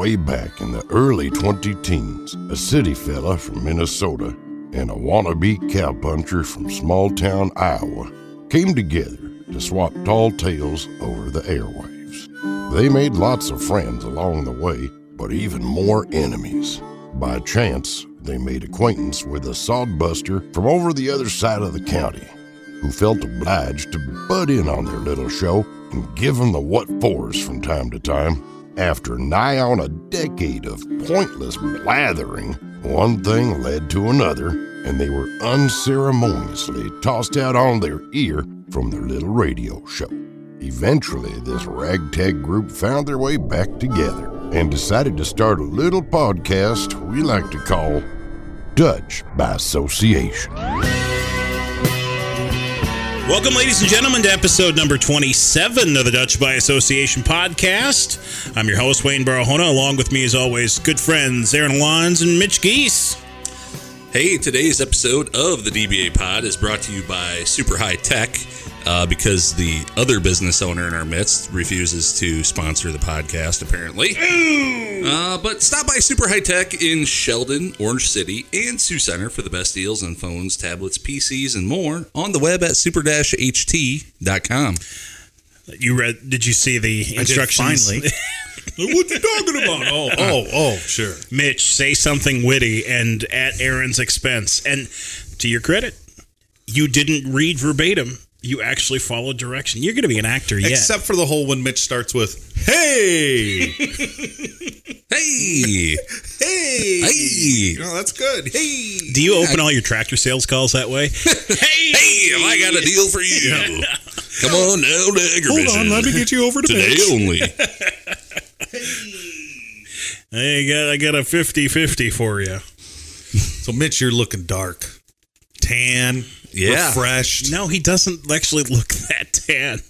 way back in the early 20 teens, a city fella from Minnesota and a wannabe cowpuncher from small town Iowa came together to swap tall tales over the airwaves. They made lots of friends along the way, but even more enemies. By chance, they made acquaintance with a sodbuster from over the other side of the county who felt obliged to butt in on their little show and give them the what fors from time to time. After nigh on a decade of pointless blathering, one thing led to another, and they were unceremoniously tossed out on their ear from their little radio show. Eventually, this ragtag group found their way back together and decided to start a little podcast we like to call Dutch by Association. Welcome, ladies and gentlemen, to episode number 27 of the Dutch by Association podcast. I'm your host, Wayne Barahona. Along with me, as always, good friends Aaron Alons and Mitch Geese. Hey, today's episode of the DBA Pod is brought to you by Super High Tech uh, because the other business owner in our midst refuses to sponsor the podcast, apparently. Uh, but stop by Super High Tech in Sheldon, Orange City, and Sioux Center for the best deals on phones, tablets, PCs, and more on the web at super-ht.com. You read? Did you see the instructions? finally. what you talking about? Oh, Oh, oh, sure. Mitch, say something witty and at Aaron's expense. And to your credit, you didn't read verbatim. You actually followed direction. You're going to be an actor yet. Except for the whole when Mitch starts with "Hey, Hey! hey, Hey! Oh, that's good. Hey, Do you open all your tractor sales calls that way? hey, Hey, I got a deal for you? Come on down to Agrivision. hold on, let me get you over to Today Mitch. only. Hey. I got, I got a 50 50 for you. So, Mitch, you're looking dark, tan, Yeah. refreshed. No, he doesn't actually look that tan.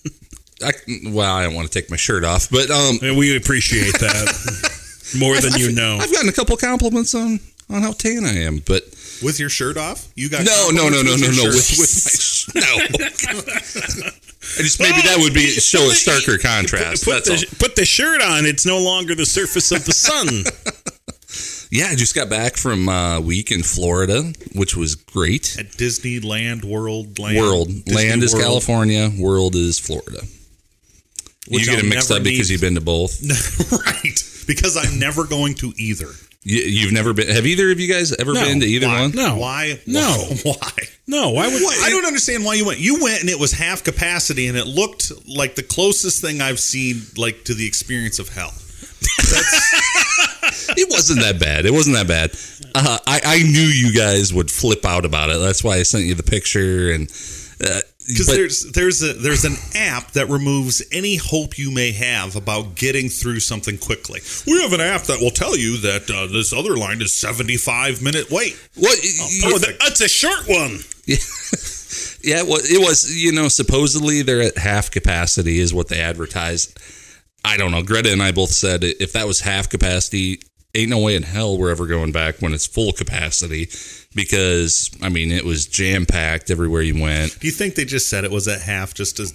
I, well, I don't want to take my shirt off, but um, And we appreciate that more than you know. I've gotten a couple compliments on on how tan I am, but with your shirt off. You got no, no, no, no, no, no, with, with my sh- no. I just maybe that would be show a starker contrast. Put That's all. the, put the shirt on. It's no longer the surface of the sun. Yeah, I just got back from uh, a week in Florida, which was great. at Disneyland World Land. World Disney land is World. California, world is Florida. Which you get I'll it mixed never up because need- you've been to both. right? Because I'm never going to either. You, you've never been. Have either of you guys ever No. been to either Why? one? No. Why? No. Why? No, why would What? I don't understand why you went. You went and it was half capacity, and it looked like the closest thing I've seen, like to the experience of hell. It wasn't that bad. It wasn't that bad. Uh, I, I knew you guys would flip out about it. That's why I sent you the picture. And uh, Because there's there's a there's an app that removes any hope you may have about getting through something quickly. We have an app that will tell you that uh, this other line is 75 minute wait. what? Oh, that- that's a short one. yeah, well, it was. You know, supposedly they're at half capacity, is what they advertised. I don't know. Greta and I both said if that was half capacity, ain't no way in hell we're ever going back when it's full capacity. Because I mean, it was jam packed everywhere you went. Do you think they just said it was at half just to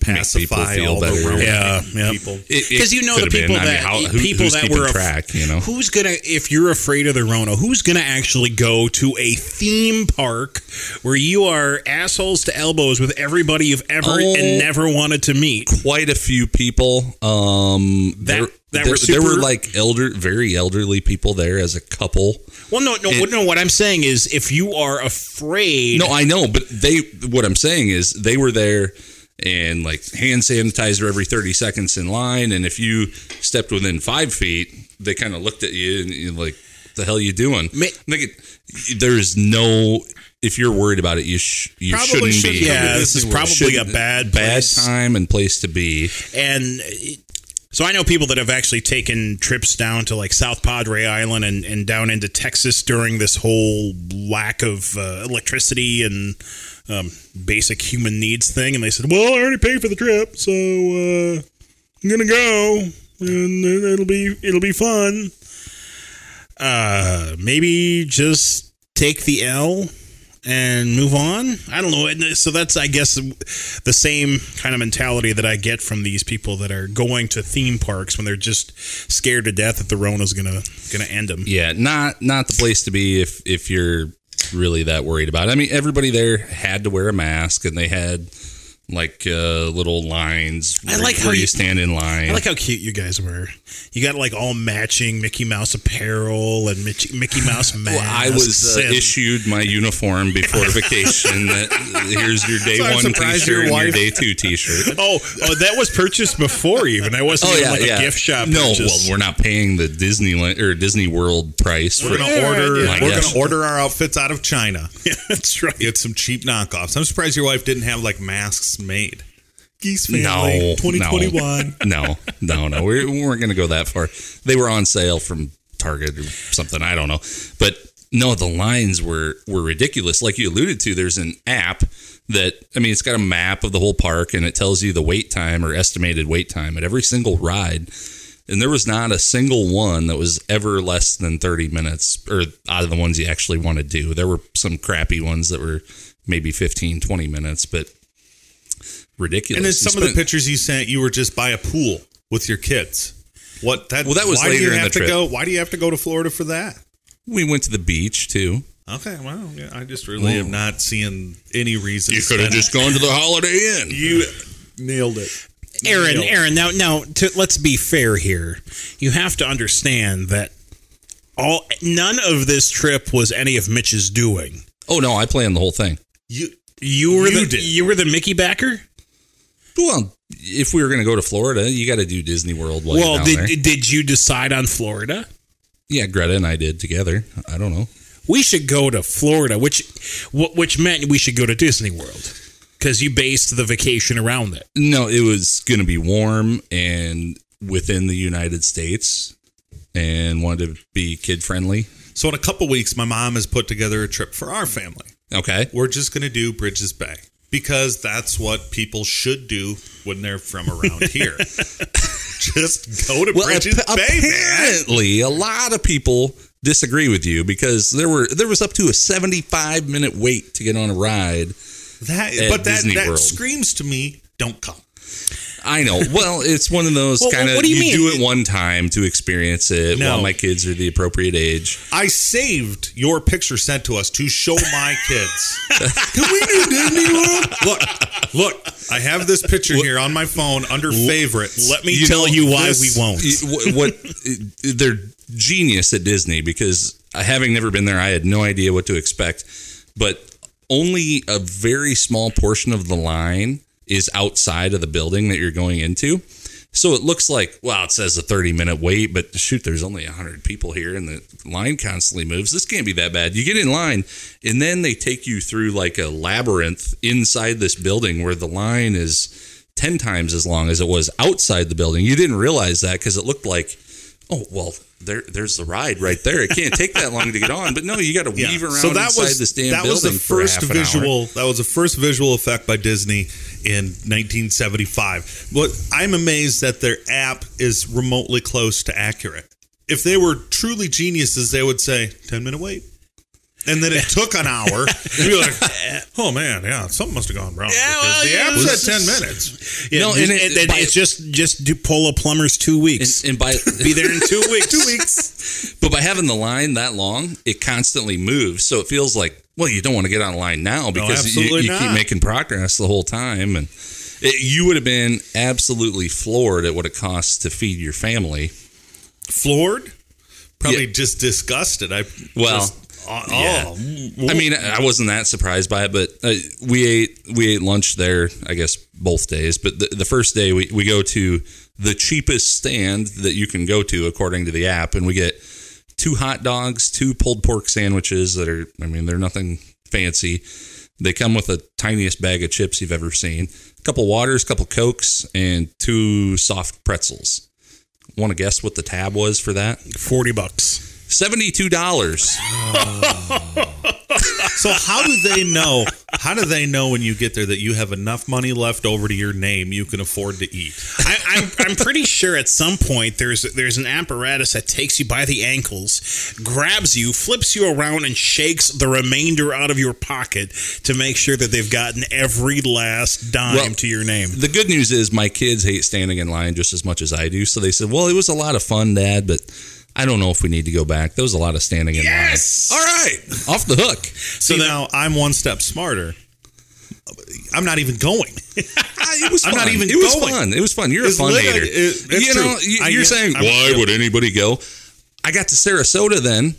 pacify feel all better. the Roman Yeah, yeah. people? Because you know the people that people that were track. You know, who's gonna if you're afraid of the Rona, who's gonna actually go to a theme park where you are assholes to elbows with everybody you've ever Oh. and never wanted to meet? quite a few people. Um, That- there, that there, were there were like elder, very elderly people there as a couple. Well, no, no, It- no. What I'm saying is, if you are afraid, No, I know, but they. What I'm saying is they were there and like hand sanitizer every 30 seconds in line, and if you stepped within five feet, they kind of looked at you and you're like, What "The hell you doing?" Ma- Like, there's no. If you're worried about it, you sh- you Probably shouldn't shouldn't be. come yeah, this is Disney probably a Shouldn't- bad bad place. time and place to be. And so I know people that have actually taken trips down to like South Padre Island and, and down into Texas during this whole lack of uh, electricity and um, basic human needs thing. And they said, well, I already paid for the trip, so uh, I'm to go and it'll be, it'll be fun. Uh, maybe just take the L and move on. I don't know. So that's, I guess, the same kind of mentality that I get from these people that are going to theme parks when they're just scared to death that the Rona's gonna gonna end them. Yeah, not not the place to be if if you're really that worried about it. I mean, everybody there had to wear a mask, and they had like uh, little lines. I where- like how you, you- stand in line. I like how cute you guys were. You got like all matching Mickey Mouse apparel and Mickey, Mickey Mouse masks. Well, I was uh, issued my uniform before vacation. Here's your day So one T-shirt your and your day two T-shirt. Oh, oh, that was purchased before even. I wasn't even like a gift shop. No, purchase. well, we're not paying the Disneyland or Disney World price We're for. gonna order. My We're gonna order our outfits out of China. Yeah, that's right. Get some cheap knockoffs. I'm surprised your wife didn't have like masks made. Geese No, family, 2021. No, no, no. We, we weren't going to go that far. They were on sale from Target or something. I don't know, but no, the lines were were ridiculous. Like you alluded to, there's an app that I mean, it's got a map of the whole park and it tells you the wait time or estimated wait time at every single ride. And there was not a single one that was ever less than 30 minutes or out of the ones you actually want to do. There were some crappy ones that were maybe 15, 20 minutes, but ridiculous. And then You some of the pictures you sent, you were just by a pool with your kids. What that? Well, that was why do you in have the to trip. go? Why do you have to go to Florida for that? We went to the beach too. Okay, well, yeah, I just really am not seeing any reason. You to could have spend- just gone to the Holiday Inn. you nailed it. Aaron, Nailed it. Aaron. Now, now, to, let's be fair here. You have to understand that all none of this trip was any of Mitch's doing. Oh no, I planned the whole thing. You You were You the did. you were the Mickey backer. Well, if we were going to go to Florida, you got to do Disney World while well, did there. did you decide on Florida? Yeah, Greta and I did together. I don't know. We should go to Florida, which which meant we should go to Disney World because you based the vacation around it. No, it was going to be warm and within the United States, and wanted to be kid friendly. So in a couple weeks, my mom has put together a trip for our family. Okay. We're just going to do Bridges Bay because that's what people should do when they're from around here. just go to Bridges ap- Bay, man. apparently, a lot of people disagree with you because there were there was up to a 75 minute wait to get on a ride. That, At but that, that World. screams to me, don't come. I know. Well, it's one of those Well, kind of what you you, do it one time to experience it No. while my kids are the appropriate age. I saved your picture sent to us to show my kids. Can we do Disney World? Look, look, I have this picture here on my phone under favorites. Let me You tell you why this- we won't. What, what they're genius at Disney because uh, having never been there, I had no idea what to expect. But only a very small portion of the line is outside of the building that you're going into. So it looks like, well, it says a 30 minute wait, but shoot, there's only 100 people here and the line constantly moves. This can't be that bad. You get in line and then they take you through like a labyrinth inside this building where the line is 10 times as long as it was outside the building. You didn't realize that because it looked like, oh, well, there, there's the ride right there. It can't take that long to get on. But no, you got to Yeah. weave around so that inside was this damn that was building the first for half an hour. visual that was the first visual effect by Disney in 1975. But I'm amazed that their app is remotely close to accurate. If they were truly geniuses, they would say 10 minute wait. And then it took an hour. You'd be like, oh man, yeah, something must have gone wrong. Yeah, well, the yeah, app it was said 10 minutes. Yeah, No, and it- and- and by- it's just just do pull a plumber's two weeks. And, and by Be there in two weeks. Two weeks. But by having the line that long, it constantly moves. So it feels like, well, you don't want to get on line now because you, you keep making progress the whole time. And it, you would have been absolutely floored at what it costs to feed your family. Floored? Probably Yeah. just disgusted. I Well, just, oh, yeah. I mean, I wasn't that surprised by it, but uh, we ate we ate lunch there. I guess both days, but the, the first day we, we go to the cheapest stand that you can go to according to the app, and we get two hot dogs, two pulled pork sandwiches that are. I mean, they're nothing fancy. They come with the tiniest bag of chips you've ever seen, a couple waters, a couple cokes, and two soft pretzels. Want to guess what the tab was for that? Forty bucks. Seventy-two dollars. So how do they know? How do they know when you get there that you have enough money left over to your name you can afford to eat? I, I'm, I'm pretty sure at some point there's there's an apparatus that takes you by the ankles, grabs you, flips you around, and shakes the remainder out of your pocket to make sure that they've gotten every last dime Well, to your name. The good news is my kids hate standing in line just as much as I do. So they said, "Well, it was a lot of fun, Dad, but I don't know if we need to go back. There was a lot of standing in Yes! line." All right, off the hook. So now I'm one step smarter. I'm not even going. Ah, it was fun. I'm not even It was going. fun. It was fun. You're It's a fun lit- hater. it- it's you true. know, you- I you're get- saying I'm- why yeah. would anybody go? I got to Sarasota then,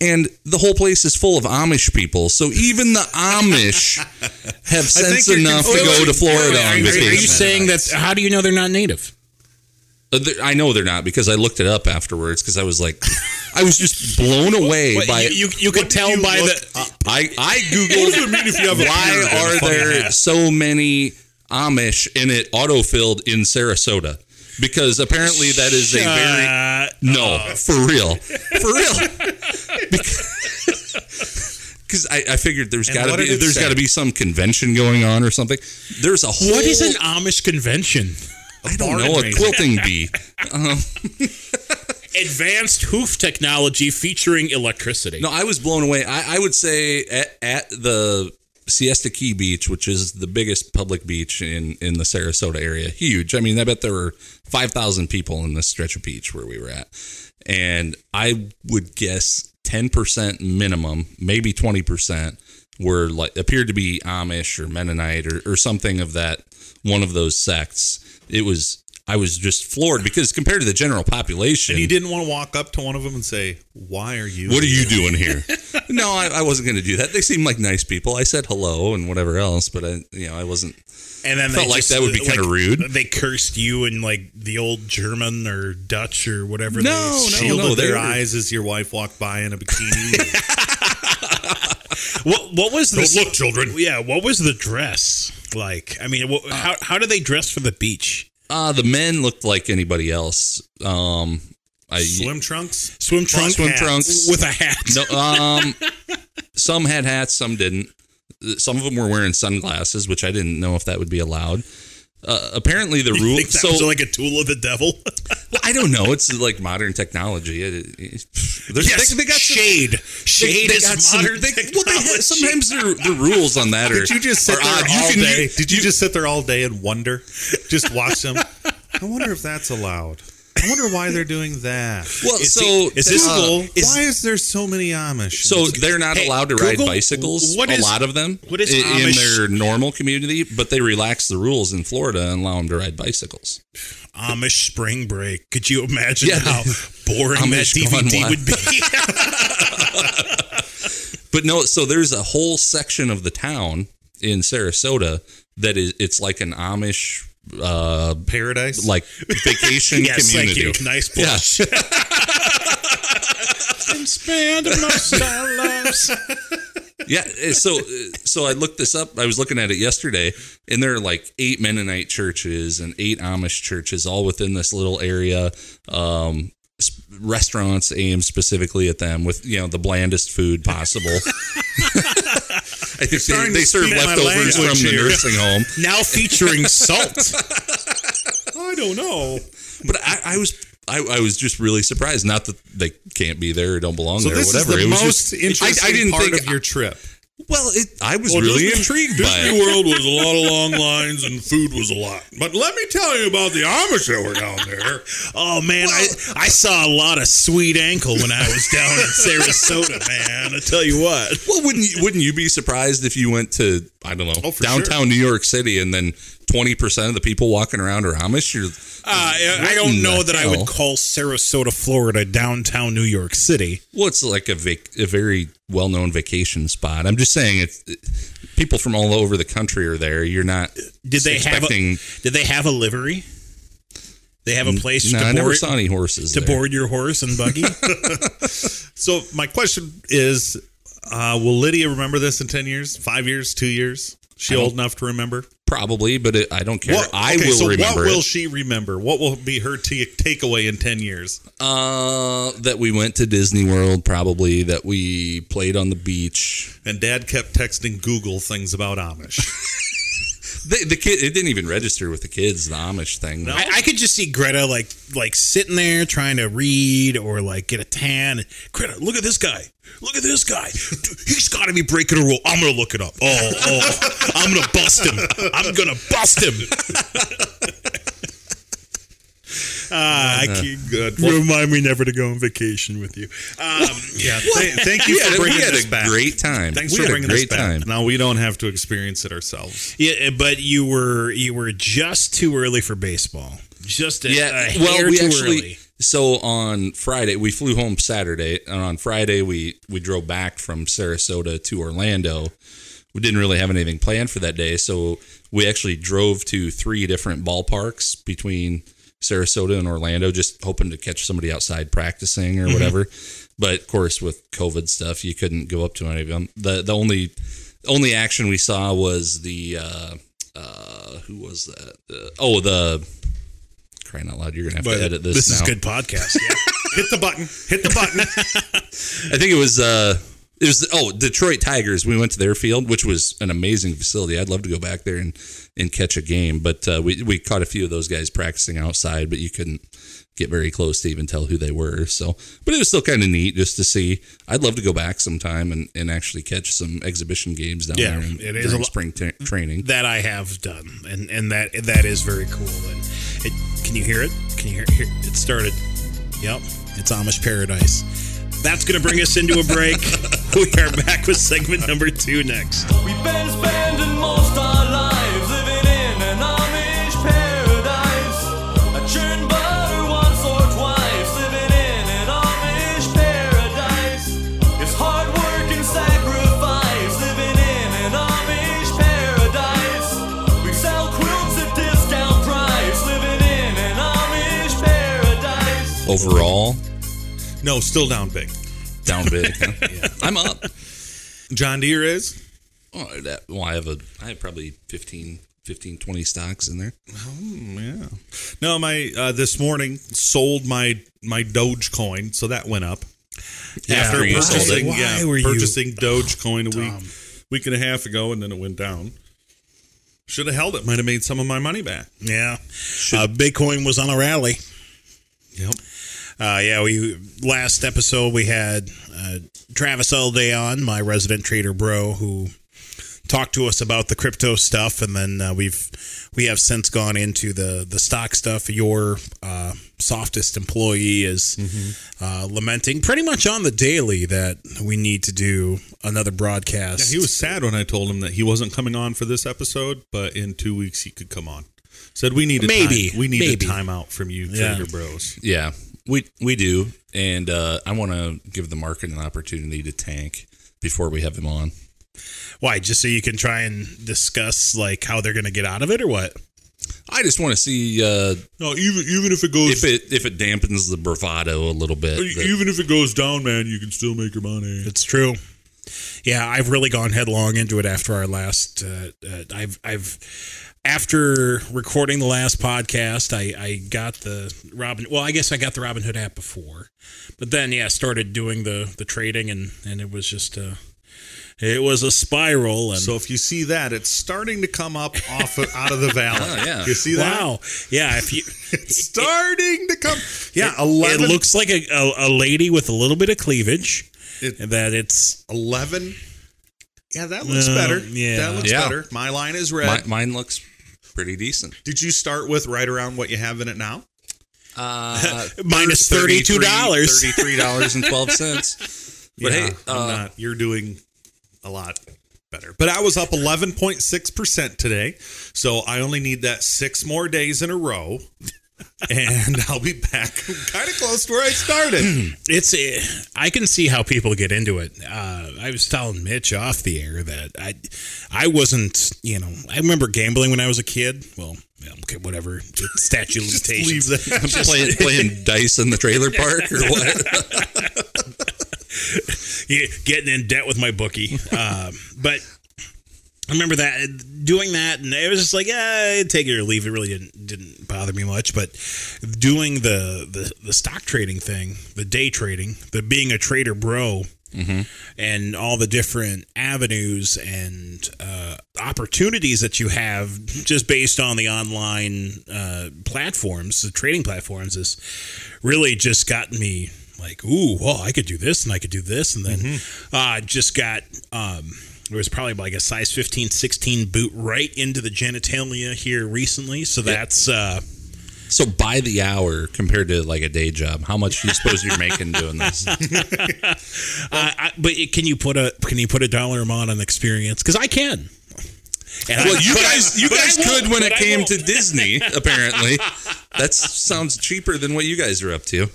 and the whole place is full of Amish people. So even the Amish have sense enough to go to Florida wait, on are you- are Are you saying that? How do you know they're not native? Uh, I know they're not because I looked it up afterwards because I was like, I was just blown away What, by you, you, you could tell you by the. I I googled mean if you have why are there so many Amish and it autofilled in Sarasota? Because apparently that is a very no for real. For real. Because I, I figured there's got to be there's got to be some convention going on or something. There's a whole what is an Amish convention? I don't know a quilting bee. Um, Advanced hoof technology featuring electricity. No, I was blown away. I, I would say at, at the Siesta Key Beach, which is the biggest public beach in, in the Sarasota area, huge. I mean, I bet there were 5,000 people in this stretch of beach where we were at. And I would guess 10% minimum, maybe 20% were like appeared to be Amish or Mennonite or, or something of that, one of those sects. It was, I was just floored because compared to the general population. And you didn't want to walk up to one of them and say, "Why are you? What are you doing here? no, I, I wasn't going to do that. They seemed like nice people. I said hello and whatever else, but I, you know, I wasn't. and then Felt they like just, that would be uh, kinda rude. They cursed you in like the old German or Dutch or whatever. No, they no, Shielded no, their were- eyes as your wife walked by in a bikini. What what was this? look, children. Yeah, what was the dress like? I mean, how how do they dress for the beach? Uh, the men looked like anybody else. Um, I Swim trunks. Swim trunks, swim hats trunks. with a hat. no, um, some had hats, some didn't. Some of them were wearing sunglasses, which I didn't know if that would be allowed. Uh, apparently, the You rule. think So like a tool of the devil? Well, I don't know. It's like modern technology. It, it, there's- yes, they, they got some- shade. they- Shade they is got some- modern they- well, they had- sometimes the, the rules on that are. Did you just sit there odd. all You can- day? you- Did you just sit there all day and wonder? Just watch them. I wonder if that's allowed. I wonder why they're doing that. Well, Is so he- is this- uh, Google, is- why is there so many Amish? So they're not Hey, allowed to ride bicycles. what a lot of them. what is i- in, Amish- their normal community, but they relax the rules in Florida and allow them to ride bicycles. Amish spring break. Could you imagine Yeah. how boring Amish that DVD would be? But no, so there's a whole section of the town in Sarasota that is it's like an Amish uh paradise. like vacation yes, community. thank you. Nice Yeah. push. and spend most of our lives. Yeah, eh, so so I looked this up. I was looking at it yesterday, and there are like eight Mennonite churches and eight Amish churches, all within this little area. Um, restaurants aimed specifically at them with you know the blandest food possible. I think they, they serve leftovers from the here. nursing home. Now featuring salt. I don't know. But I, I was I, I was just really surprised. Not that they can't be there or don't belong So there or whatever. it was most just, interesting I, I didn't part think of your trip. Well, it, I was really intrigued by it. World was a lot of long lines and food was a lot. But let me tell you about the Amish that were down there. Oh man, I I saw a lot of sweet ankle when I was down in Sarasota, man. I tell you what. Well, wouldn't you, wouldn't you be surprised if you went to I don't know Oh, downtown New York City and then twenty percent of the people walking around are Amish? You're, Uh, I don't know that I would call Sarasota, Florida, downtown New York City. well, it's like a vac, a very well known vacation spot. I'm just saying it's people from all over the country are there. You're not. Did they have a, Did they have a livery? They have a place no, to board horses. to board your horse and buggy. So my question is, uh, will Lydia remember this in ten years, five years, two years? She old enough to remember? probably, but it, I don't care. What, I okay, will so remember what will it. she remember? What will be her t- takeaway in 10 years? Uh, that we went to Disney World, probably that we played on the beach. And dad kept texting Google things about Amish. The, the kid, it didn't even register with the kids. The Amish thing. I, I could just see Greta like like sitting there trying to read or like get a tan. Greta, look at this guy. Look at this guy. Dude, He's got to be breaking a rule. I'm gonna look it up. Oh, oh, I'm gonna bust him. I'm gonna bust him. Ah, I can't, Good. Remind me never to go on vacation with you. Um, Yeah, th- thank you We had, for a- we bringing had this a back. great time. Thanks we for bringing a this back. time. Now we don't have to experience it ourselves. yeah, but you were you were just too early for baseball. Just a, Yeah, a well, we too actually. early. So on Friday, we flew home Saturday, and on Friday we we drove back from Sarasota to Orlando. We didn't really have anything planned for that day, so we actually drove to three different ballparks between Sarasota and Orlando, just hoping to catch somebody outside practicing or whatever. But of course, with COVID stuff, you couldn't go up to any of them. the The only only action we saw was the uh, uh, who was that? Uh, oh, the crying out loud! You're gonna have to edit this. this is now. good podcast. Yeah. Hit the button. Hit the button. I think it was uh it was oh Detroit Tigers. We went to their field, which was an amazing facility. I'd love to go back there and and catch a game, but uh, we we caught a few of those guys practicing outside, but you couldn't get very close to even tell who they were. So, but it was still kind of neat just to see. I'd love to go back sometime and, and actually catch some exhibition games down Yeah, there in, it is during a spring ta training. that I have done, and and that that is very cool. And it, can you hear it? Can you hear, hear it? Started. Yep, it's Amish paradise. That's going to bring us into a break. we are back with segment number two next. Overall, no, still down big. down big. huh? I'm up. John Deere is. Oh, that, well, I have a I have probably 15, 15 20 stocks in there. Oh Yeah. No, my uh, this morning sold my my Dogecoin, so that went up. After you sold it. purchasing, yeah, were you purchasing Dogecoin a week week and a half ago, and then it went down. Should have held it. Might have made some of my money back. Yeah, uh, Bitcoin was on a rally. Yep. Uh, yeah, we last episode we had uh, Travis Elday on, my resident trader bro, who talked to us about the crypto stuff, and then uh, we've we have since gone into the the stock stuff. Your uh, softest employee is uh, lamenting pretty much on the daily that we need to do another broadcast. Yeah, he was sad when I told him that he wasn't coming on for this episode, but in two weeks he could come on. Said we need a Maybe. time, we need Maybe. a timeout from you, Yeah. Trader Bros. Yeah, we we do, and uh, I want to give the market an opportunity to tank before we have him on. Why? Just so you can try and discuss like how they're going to get out of it, or what? I just want to see uh, No, even even if it goes if it if it dampens the bravado a little bit. that- even if it goes down, man, you can still make your money. It's true. Yeah, I've really gone headlong into it after our last. Uh, uh, I've I've after recording the last podcast, I I got the Robin. Well, I guess I got the Robinhood app before, but then yeah, started doing the the trading and and it was just a it was a spiral and So if you see that, it's starting to come up off of, out of the valley. Oh, yeah. You see that? wow, yeah. If you It's starting to come. Yeah, it, eleven. it looks like a, a a lady with a little bit of cleavage. It- that it's eleven. Yeah, that looks Uh, better. yeah. that looks Yeah. better. My line is red. Mi- mine looks pretty decent. Did you start with right around what you have in it now? Uh, minus thirty two dollars. Thirty-three dollars and twelve cents. But Yeah, hey, I'm uh, not. You're doing a lot better. But I was up 11.6% today. So I only need that six more days in a row. And I'll be back kind of close to where I started. it's uh, I can see how people get into it. Uh, I was telling Mitch off the air that I I wasn't you know I remember gambling when I was a kid. Well, yeah, okay, whatever. Statute of limitations. leave that. playing playing dice in the trailer park or what? Yeah, getting in debt with my bookie. Um, but I remember that doing that, and it was just like, yeah, take it or leave. It really didn't didn't bother me much. But doing the the, the stock trading thing, the day trading, the being a trader bro, and all the different avenues and uh, opportunities that you have just based on the online uh, platforms, the trading platforms, is really just gotten me like, ooh, well, I could do this and I could do this, and then uh, just got. Um, there was probably like a size 15, 16 boot right into the genitalia here recently. So that's uh, So by the hour compared to like a day job, how much do you suppose you're making doing this? Uh, I, but it, can you put a can you put a dollar amount on experience? Because I can. And Well, I- you I- guys, you guys could when it came to Disney. Apparently, that sounds cheaper than what you guys are up to.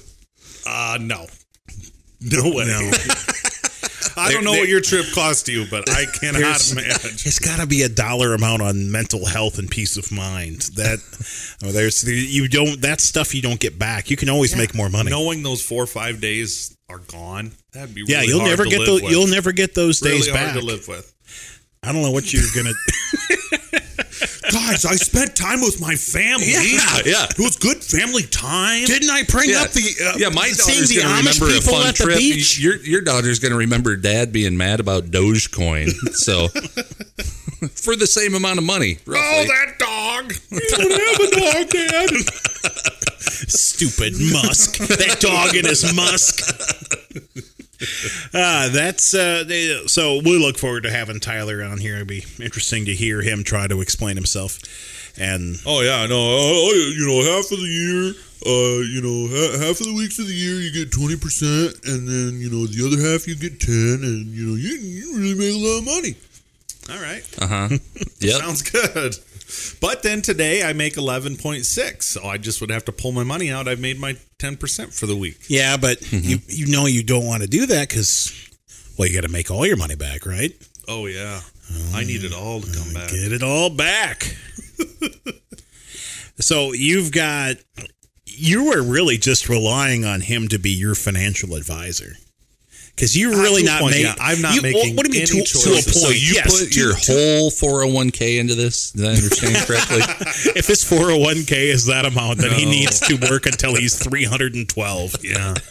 Uh no. No way. No. I don't know what your trip cost you, but I cannot There's- imagine. It's got to be a dollar amount on mental health and peace of mind. That oh, there's you don't that stuff you don't get back. You can always make more money. Knowing those four or five days are gone, that'd be really yeah, you'll hard never to get those. with. You'll never get those really days hard back. to live with. I don't know what you're gonna. Guys, I spent time with my family. Yeah, yeah. It was good family time. Didn't I bring Yeah, up the uh, yeah. My seeing daughter's the going to Amish remember a people fun at the trip. beach? Your your daughter's going to remember Dad being mad about Dogecoin. So for the same amount of money, roughly. Oh, that dog. You don't have a dog, Dad. Stupid Musk. that dog in his musk. Uh, that's uh, they- so we look forward to having Tyler on here. It'd be interesting to hear him try to explain himself. And Oh yeah, no, uh, you know, half of the year, uh, you know, ha- half of the weeks of the year you get twenty percent, and then you know the other half you get ten, and you know you you really make a lot of money. All right. Uh huh. yeah. Sounds good. But then today I make 11.6. So I just would have to pull my money out. I've made my 10% for the week. yeah, but Mm-hmm. you you know you don't want to do that because well you got to make all your money back, right? Oh, yeah. I need it all to come back. Get it all back. so you've got you were really just relying on him to be your financial adviser. Because you're really not making. yeah. I'm not making what do you mean any to, to a point? So you yes, put to- your to- whole 401k into this? Did I understand correctly? if his 401k is that amount, then he needs to work until he's 312. Yeah.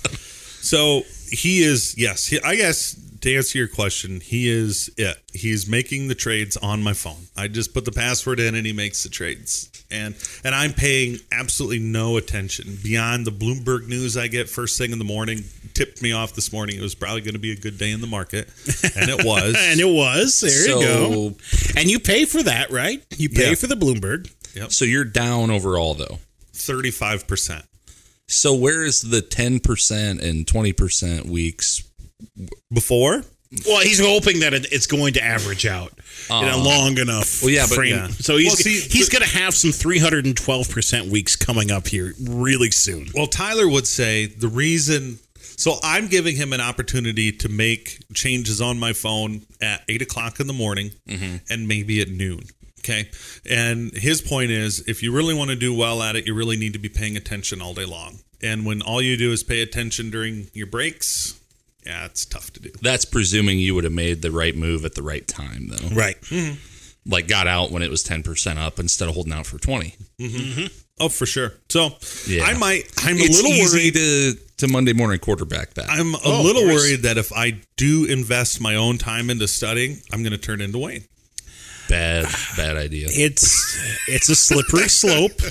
So he is, yes, he, I guess to answer your question, he is it. He's making the trades on my phone. I just put the password in and he makes the trades. And and I'm paying absolutely no attention beyond the Bloomberg news I get first thing in the morning. Tipped me off this morning. It was probably going to be a good day in the market, and it was. And it was. There So- you go. And you pay for that, right? You pay Yeah. for the Bloomberg. so you're down overall, though. Thirty-five percent. So where is the 10% and 20% weeks? Before Well, he's hoping that it, it's going to average out in a uh-huh. long enough Well, yeah, but- frame. yeah. So he's Well, see, he's going to have some 312% weeks coming up here really soon. Well, Tyler would say the reason. So I'm giving him an opportunity to make changes on my phone at eight o'clock in the morning mm-hmm. and maybe at noon. Okay. And his point is if you really want to do well at it, you really need to be paying attention all day long. And when all you do is pay attention during your breaks, yeah, it's tough to do. That's presuming you would have made the right move at the right time, though. Right. Mm-hmm. Like got out when it was 10% up instead of holding out for 20. Mm-hmm. Oh, for sure. So Yeah. I might, I'm it's a little easy worried. to, to Monday morning quarterback that. I'm a Oh, little worried that if I do invest my own time into studying, I'm going to turn into Wayne. bad, bad idea. It's it's a slippery slope.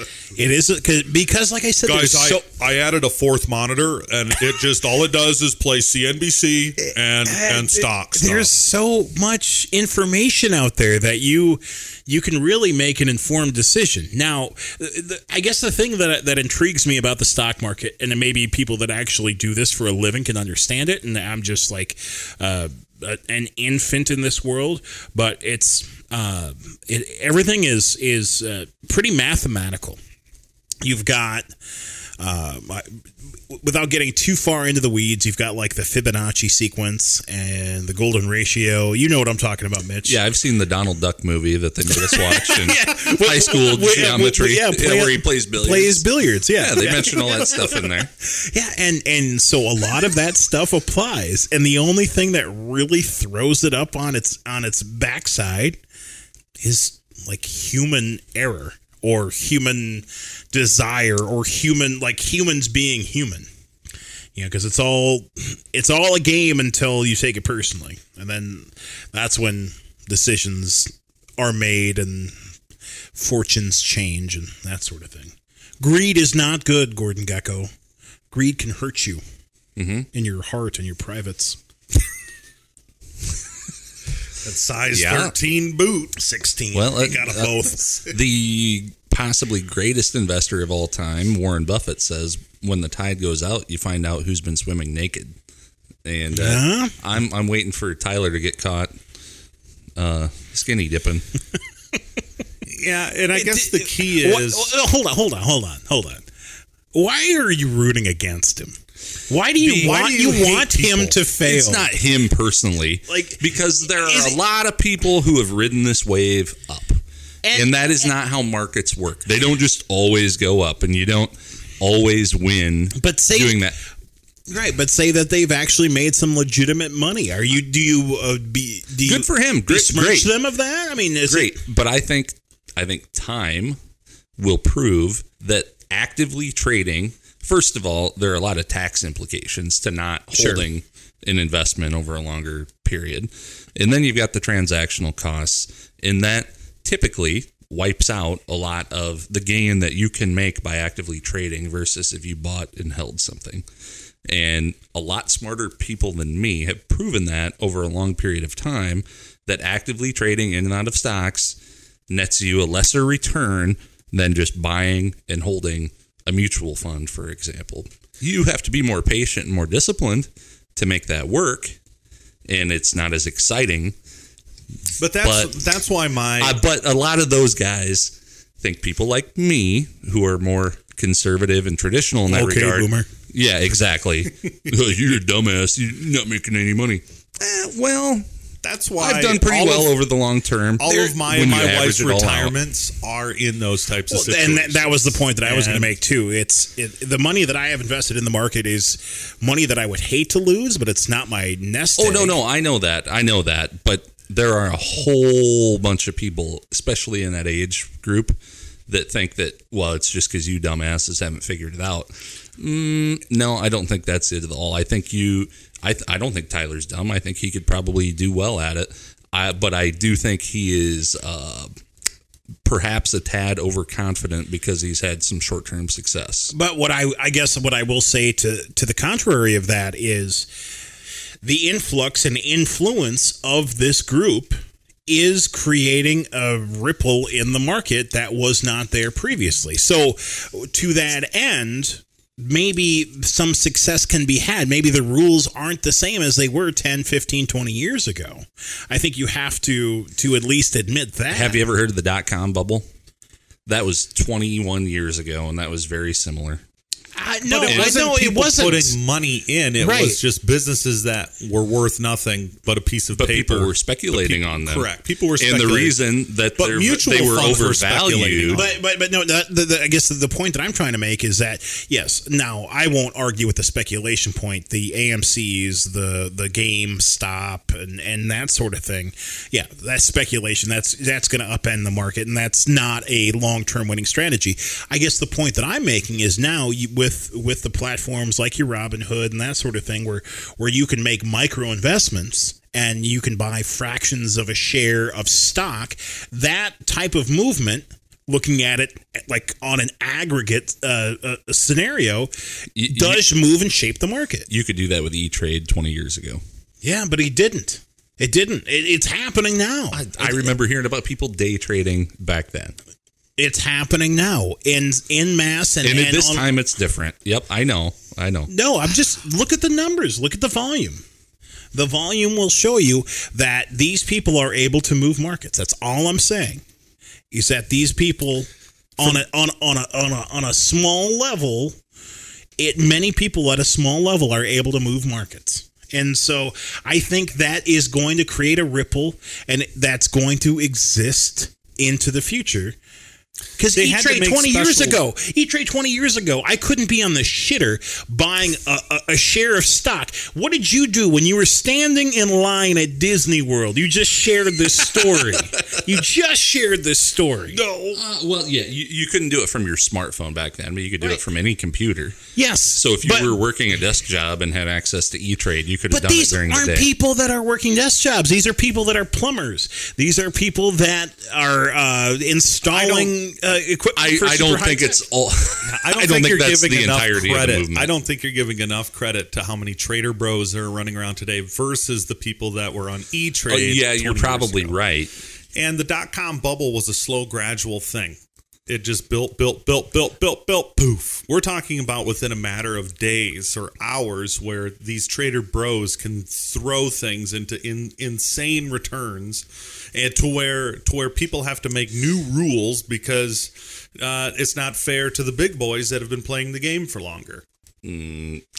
It is a, 'cause- because, like I said, Guys, I, so, I added a fourth monitor, and it just all it does is play CNBC eh, and eh, and eh, stocks. there's so much information out there that you you can really make an informed decision. Now, the, I guess the thing that that intrigues me about the stock market, and maybe people that actually do this for a living can understand it, and I'm just like uh, a- an infant in this world, but it's uh, it, everything is is uh, pretty mathematical. You've got uh, without getting too far into the weeds, you've got like the Fibonacci sequence and the golden ratio. You know what I'm talking about, Mitch. Yeah, I've seen the Donald Duck movie that they made us watch in Yeah. high school Well, yeah, geometry, yeah, play- where he plays billiards. Plays billiards, yeah. yeah, they mention all that stuff in there. Yeah, and and so a lot of that stuff applies, and the only thing that really throws it up on its on its backside is like human error or human desire or human like humans being human. You know, because it's all it's all a game until you take it personally, and then that's when decisions are made and fortunes change and that sort of thing. Greed is not good, Gordon Gekko. Greed can hurt you mm-hmm. in your heart and your privates. That size Yeah. 13 boot. 16. Well, you uh, got them uh, both. The possibly greatest investor of all time, Warren Buffett, says when the tide goes out, you find out who's been swimming naked. And uh, Huh? I'm I'm waiting for Tyler to get caught uh, skinny dipping. Yeah, and I guess the key is hold on, hold on, hold on, hold on. Why are you rooting against him? Why do you Why want do you, you want him to fail? It's not him personally, Like, because there are a lot of people who have ridden this wave up, And- and, that is not how markets work. They don't just always go up, and you don't always win. But say- doing that, right, but say that they've actually made some legitimate money. Are you? Do you? Uh, be? Do you good for him. Great, great, them of that? I mean, great. It, But I think I think time will prove that actively trading. First of all, there are a lot of tax implications to not Sure. holding an investment over a longer period. And then you've got the transactional costs, and that typically wipes out a lot of the gain that you can make by actively trading versus if you bought and held something. And a lot smarter people than me have proven that over a long period of time that actively trading in and out of stocks nets you a lesser return than just buying and holding a mutual fund, for example. You have to be more patient and more disciplined to make that work. And it's not as exciting. but that's but- that's why my Uh, but a lot of those guys think people like me, who are more conservative and traditional in that regard. Okay, regard. boomer. Yeah, exactly. You're a dumbass. You're not making any money. Eh, well, that's why I've done pretty well of, over the long term. all There- of my my wife's it all out. retirements are in those types of Well, situations. and that, that was the point that I was going to make too. It's it, the money that I have invested in the market is money that I would hate to lose, but it's not my nest. Oh no, no, I know that. I know that. But there are a whole bunch of people, especially in that age group, that think that well, it's just because you dumbasses haven't figured it out. Mm, no, I don't think that's it at all. I think you. I I don't think Tyler's dumb. I think he could probably do well at it. I, but I do think he is. Uh, Perhaps a tad overconfident because he's had some short-term success. But what I I guess what I will say to to the contrary of that is the influx and influence of this group is creating a ripple in the market that was not there previously. So to that end, maybe some success can be had. Maybe the rules aren't the same as they were 10, 15, 20 years ago. I think you have to to at least admit that. Have you ever heard of the dot com bubble? That was 21 years ago, and that was very similar. I, no, But it wasn't know it wasn't. putting money in. It Right. was just businesses that were worth nothing but a piece of But paper. people were speculating But peop- on them. Correct. People were and the reason that But they're- mutual they were funds were overvalued. But but but no, that, the, the, I guess the point that I'm trying to make is that yes, now I won't argue with the speculation point, the AMC's, the the GameStop, and and that sort of thing. Yeah, that's speculation. That's that's going to upend the market, and that's not a long term winning strategy. I guess the point that I'm making is now you, with with the platforms like your Robinhood and that sort of thing, where where you can make micro investments and you can buy fractions of a share of stock. That type of movement looking at it like on an aggregate uh, uh, scenario You- you- does move and shape the market. you could do that with E Trade 20 years ago. Yeah, but he didn't. It didn't. It, it's happening now. I remember hearing about people day trading back then. It's happening now in in mass and, And, at and this on- time, it's different. Yep, I know. I know. No, I'm just look at the numbers. Look at the volume. The volume will show you that these people are able to move markets. That's all I'm saying. Is that these people on a on on a on a on a small level it many people at a small level are able to move markets. And so I think that is going to create a ripple and that's going to exist into the future. Because E-Trade make 20 years ago, E-Trade 20 years ago, I couldn't be on the shitter buying a, a, a share of stock. What did you do when you were standing in line at Disney World? You just shared this story. you just shared this story. No. Uh, well, yeah, you, you couldn't do it from your smartphone back then, but you could do it from any computer. Yes. So if you but- were working a desk job and had access to E Trade, you could have But done it these during the aren't day. people that are working desk jobs. These are people that are plumbers. These are people that are uh, installing uh, equipment. I, for I don't super think high it's all. I don't, think, you're that's giving the enough entirety of the credit. movement. I don't think you're giving enough credit to how many trader bros are running around today versus the people that were on E Oh, Trade. yeah, you're probably right. And the dot com bubble was a slow, gradual thing. It just built, built, built, built, built, built, poof. We're talking about within a matter of days or hours where these trader bros can throw things into in, insane returns and to where to where people have to make new rules because uh, it's not fair to the big boys that have been playing the game for longer.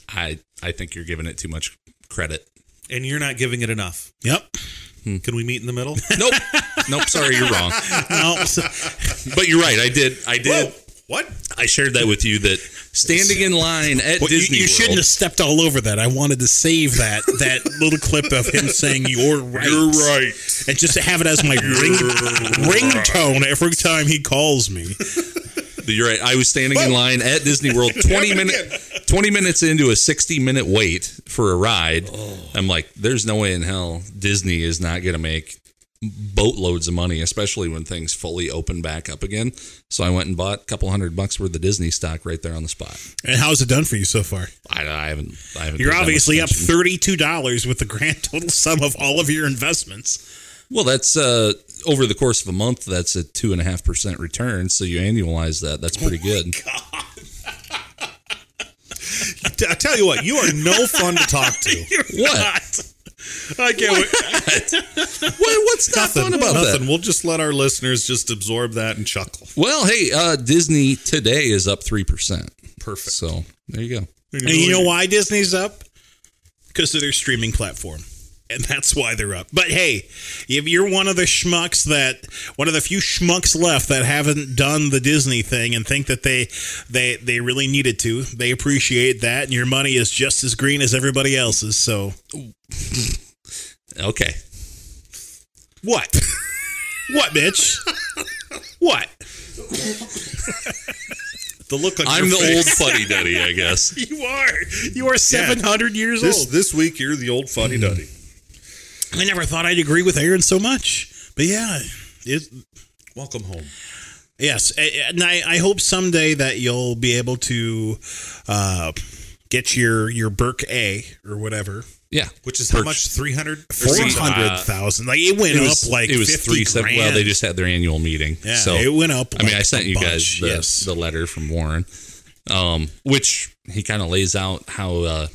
I I think you're giving it too much credit. And you're not giving it enough. Yep. Can we meet in the middle? Nope, nope. Sorry, you're wrong. No, so- But you're right. I did. I did. Whoa, what? I shared that with you. That standing in line at Well, Disney you World. shouldn't have stepped all over that. I wanted to save that that little clip of him saying "You're right." You're right. and just to have it as my ring, ringtone every time he calls me. You're right. I was standing in line at Disney World 20 minutes 20 minutes into a 60 minute wait for a ride. Oh. I'm like there's no way in hell Disney is not going to make boatloads of money especially when things fully open back up again. So I went and bought a couple hundred bucks worth of Disney stock right there on the spot. And how's it done for you so far? I, I haven't I haven't You're paid that much obviously up thirty-two dollars with the grand total sum of all of your investments. Well, that's uh, over the course of a month. That's a two and a half percent return. So you annualize that. That's pretty good. I tell you what, you are no fun to talk to. What? I can't wait. what? What's not fun about Nothing. that? We'll just let our listeners just absorb that and chuckle. Well, hey, uh, Disney today is up three percent. Perfect. So there you go. And you know why Disney's up? Because of their streaming platform. And that's why they're up. But hey, if you're one of the schmucks that one of the few schmucks left that haven't done the Disney thing and think that they they they really needed to, they appreciate that and your money is just as green as everybody else's. So Okay. what? what, Mitch? what? The look on I'm your the old face. fuddy duddy, I guess. You are. You are seven hundred years This old. this week you're the old fuddy duddy. I never thought I'd agree with Aaron so much. But yeah, it Welcome home. Yes, and I, I hope someday that you'll be able to uh, get your your Burke A or whatever Yeah. Which is how much? Three hundred. four hundred thousand. Like it went It was up like it was 50 three seven. Well, they just had their annual meeting. yeah, so it went up. I mean, I sent you bunch, guys the, yes. the letter from Warren, um, which he kind of lays out how uh,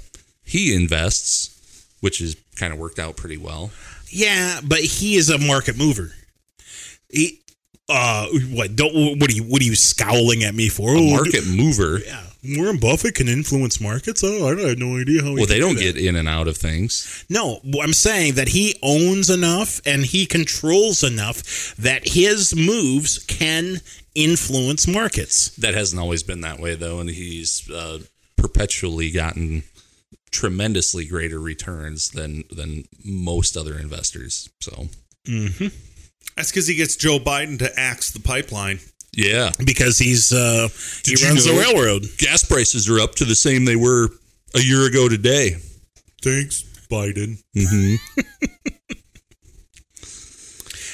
he invests, which has kind of worked out pretty well. yeah, but he is a market mover. He uh what don't what are you what are you scowling at me for? A market mover. Yeah, Warren Buffett can influence markets. Oh, I have no idea how. he Well, they don't do get in and out of things. No, I'm saying that he owns enough and he controls enough that his moves can influence markets. That hasn't always been that way, though, and he's uh, perpetually gotten tremendously greater returns than than most other investors. So, That's because he gets Joe Biden to axe the pipeline. yeah, Because he's uh he Did you runs the railroad. gas prices are up to the same they were a year ago today. Thanks, Biden.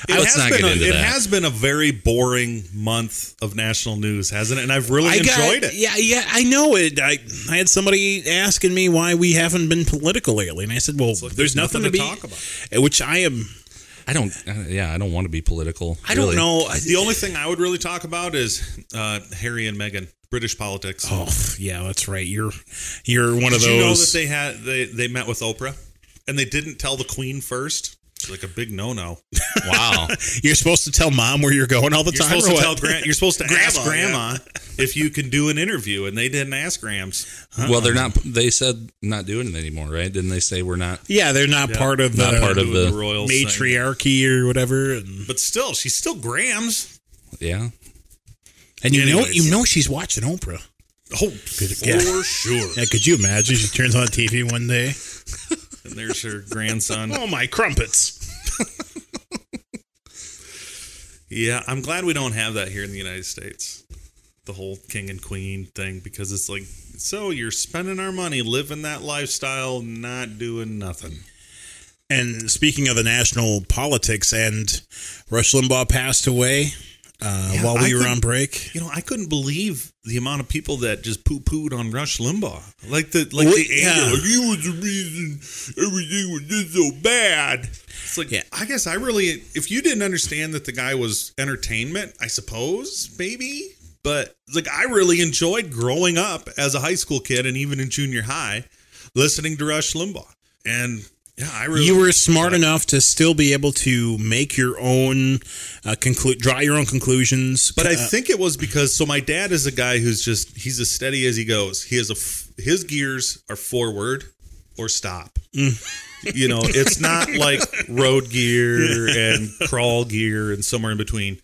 It Let's has not been get a, into it that. has been a very boring month of national news, hasn't it? And I've really I got- enjoyed it. Yeah, yeah, I know it. I, I had somebody asking me why we haven't been political lately, and I said, "Well, there's, there's nothing, nothing to, to be talk about. Which I am. I don't. Uh, yeah, I don't want to be political. I don't know. The only thing I would really talk about is uh, Harry and Meghan, British politics. Oh, yeah, that's right. You're you're one of Did those. you know that they had they they met with Oprah and they didn't tell the Queen first? It's like a big no-no. Wow. You're supposed to tell mom where you're going all the You're time. supposed or to what? tell Grant. You're supposed to ask Grandma, Grandma if you can do an interview, and they didn't ask Grams. well, they're not. They said not doing it anymore, right? Didn't they say we're not? Yeah, they're not part of Not the part of Doing the- royal thing. matriarchy or whatever. And, But still, she's still Grams. Yeah. and you know, you know, she's watching Oprah. Oh, for yeah. sure. Yeah, could you imagine? She turns on TV one day. And there's her grandson. Oh my crumpets! Yeah, I'm glad we don't have that here in the United States. The whole king and queen thing, because it's like, so you're spending our money, living that lifestyle, not doing nothing. And speaking of the national politics, and Rush Limbaugh passed away uh, Yeah, while we I were on break. You know, I couldn't believe the amount of people that just poo pooed on Rush Limbaugh. Like the like Well, the yeah. he was the reason everything was just so bad. It's like Yeah. I guess I really if you didn't understand that the guy was entertainment, I suppose, maybe. But like I really enjoyed growing up as a high school kid and even in junior high, listening to Rush Limbaugh. And yeah, I really You were smart enough to still be able to make your own uh, conclude, draw your own conclusions. But I Uh, think it was because so my dad is a guy who's just he's as steady as he goes. He has a f- his gears are forward or stop. You know, it's not like road gear and crawl gear and somewhere in between.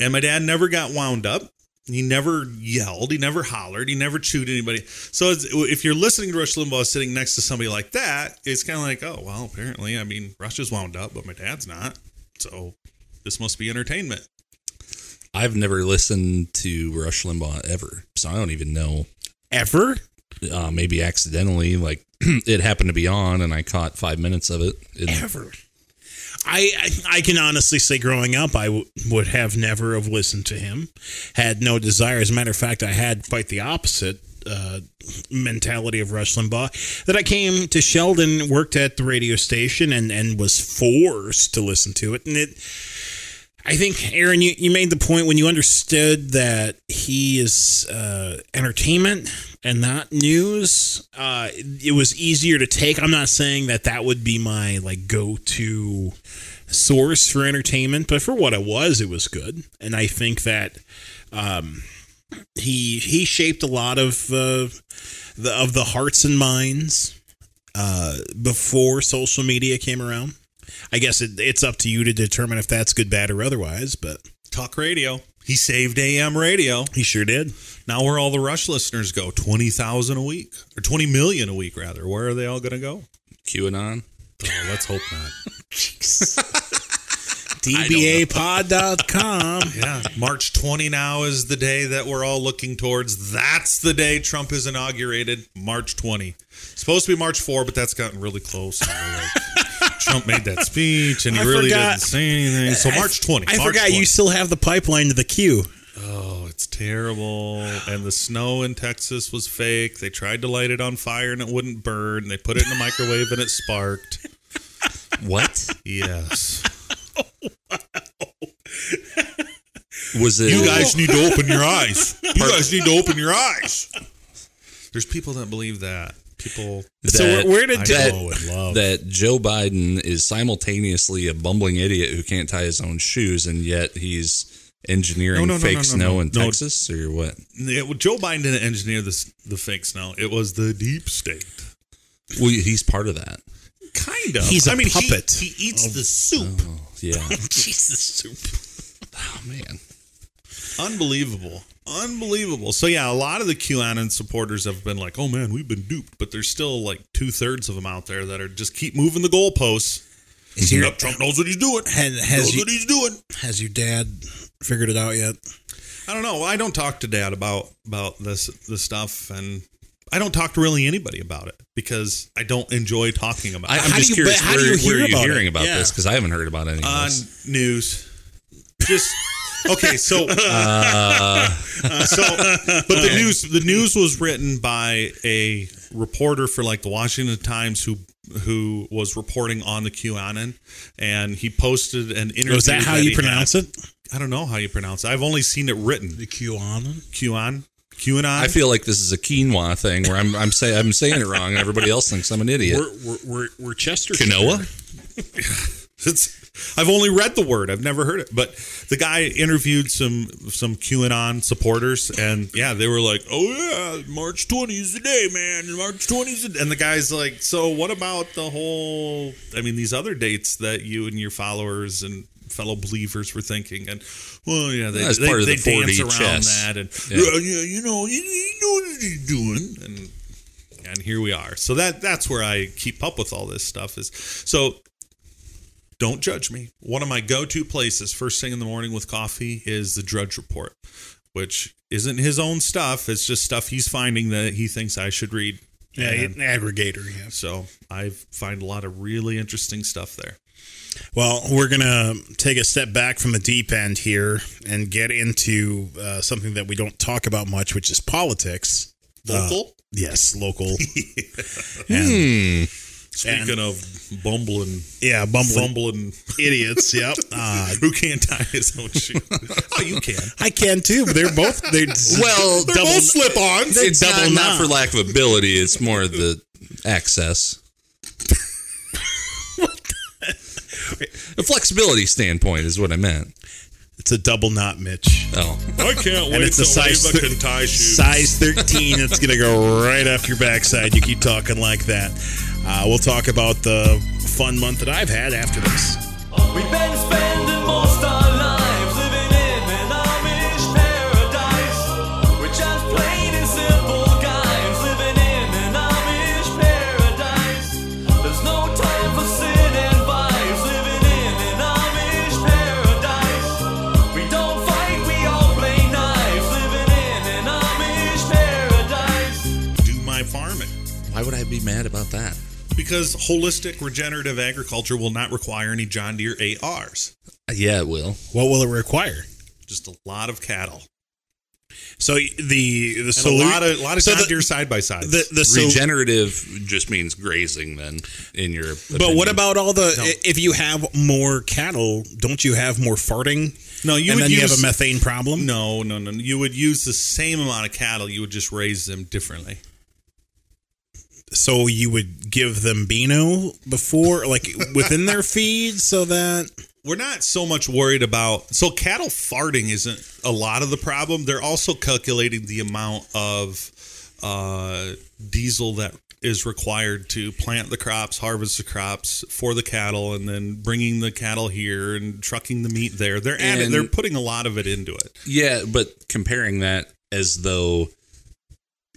And my dad never got wound up. He never yelled. He never hollered. He never chewed anybody. So it's, if you're listening to Rush Limbaugh sitting next to somebody like that, it's kind of like, oh well, apparently, I mean, Rush is wound up, but my dad's not. So this must be entertainment. I've never listened to Rush Limbaugh ever, so I don't even know. ever. Uh, maybe accidentally, like it happened to be on, and I caught five minutes of it. And ever. I, I can honestly say, growing up, I w- would have never have listened to him. Had no desire. As a matter of fact, I had quite the opposite uh, mentality of Rush Limbaugh. That I came to Sheldon, worked at the radio station, and and was forced to listen to it, and it. I think, Aaron, you, you made the point when you understood that he is uh, entertainment and not news. Uh, it was easier to take. I'm not saying that that would be my like go to source for entertainment, but for what it was, it was good. And I think that um, he he shaped a lot of uh, the of the hearts and minds uh, before social media came around. I guess it, it's up to you to determine if that's good, bad, or otherwise. But Talk radio. He saved AM radio. he sure did. Now where all the Rush listeners go? Twenty thousand a week, or twenty million a week, rather. Where are they all going to go? QAnon. Oh, let's hope not. DBApod.com. Yeah, March twenty now is the day that we're all looking towards. That's the day Trump is inaugurated. March twenty. Supposed to be March four, but that's gotten really close. And we're like, Trump made that speech, and he I really forgot. didn't say anything. So March twenty. I March forgot 20. you still have the pipeline to the queue. Oh, it's terrible. And the snow in Texas was fake. They tried to light it on fire and it wouldn't burn. They put it in the microwave and it sparked. What Yes. was it? You guys need to open your eyes. You guys need to open your eyes. There's people that believe that. People. So that- where, where did that- oh, would love. that Joe Biden is simultaneously a bumbling idiot who can't tie his own shoes, and yet he's engineering No, no, no, fake no, no, snow no. in No. Texas, or what? Yeah, well, Joe Biden didn't engineer this, the fake snow. It was the deep state. Well, he's part of that. Kind of. He's a I mean, he- puppet He, eats the soup. Oh, yeah. Jesus soup. oh man. Unbelievable. Unbelievable. So yeah, a lot of the QAnon supporters have been like, "Oh man, we've been duped," but there's still like two thirds of them out there that are just keep moving the goalposts. Is your, Yep, Trump knows what he's doing. has, knows you, what he's doing. has your dad figured it out yet? I don't know. I don't talk to Dad about about this this stuff, and I don't talk to really anybody about it because I don't enjoy talking about I, it. I'm just curious. but where, you where are you hearing it? about Yeah. this? Because I haven't heard about any of on this. news. Just okay. So Uh, so, but the news the news was written by a reporter for like the Washington Times who who was reporting on the QAnon, and he posted an interview. Was that how you pronounce had. it? I don't know how you pronounce it. I've only seen it written. The QAnon? QAnon. QAnon. I feel like this is a quinoa thing where I'm I'm say I'm saying it wrong, and everybody else thinks I'm an idiot. We're, we're, we're, we're Chester. Quinoa? It's I've only read the word. I've never heard it. But the guy interviewed some some QAnon supporters, and yeah, they were like, "Oh yeah, March 20 is the day, man. March 20 is the day." And the guy's like, "So what about the whole? I mean, these other dates that you and your followers and fellow believers were thinking?" And well, yeah, they That's they, they the 4D dance around chess. that, and Yeah. yeah, yeah, you know, you, you know what he's doing, and and here we are. So that that's where I keep up with all this stuff. Is so don't judge me. One of my go-to places first thing in the morning with coffee is the Drudge Report, which isn't his own stuff. It's just stuff he's finding that he thinks I should read. Yeah, And aggregator. Yeah. so I find a lot of really interesting stuff there. Well, we're going to take a step back from the deep end here and get into uh, something that we don't talk about much, which is politics. Local. Yes, local. Speaking of bumbling, yeah, bumbling fumbling, idiots. Yep. Uh, who can't tie his own shoe? oh, you can. I can too, but they're both they're Well, double slip-ons. It's double not, not for lack of ability. It's more the access. A flexibility standpoint is what I meant. It's a double knot, Mitch. Oh, I can't wait And it's a size Ava thir- can tie shoes. Size 13. It's going to go right off your backside. You keep talking like that. Uh, we'll talk about the fun month that I've had after this. We've been spending most our lives living in an Amish paradise. We're just plain and simple guys living in an Amish paradise. There's no time for sin and vice living in an Amish paradise. We don't fight, we all play nice living in an Amish paradise. Do my farming. why would I be mad about that? Because holistic regenerative agriculture will not require any John Deere 8Rs. Yeah, it will. What will it require? Just a lot of cattle. So the the And solu- a lot of, lot of so John the- Deere side by sides. the the so, Regenerative just means grazing, then, in your. But what about all the No. if you have more cattle, don't you have more farting? no, you and would then you have a methane problem. No, no, no. You would use the same amount of cattle. You would just raise them differently. So you would give them Beano before, like within their feed, so that We're not so much worried about so cattle farting isn't a lot of the problem. They're also calculating the amount of uh, diesel that is required to plant the crops, harvest the crops for the cattle, and then bringing the cattle here and trucking the meat there. They're adding, And- they're putting a lot of it into it. Yeah, but comparing that as though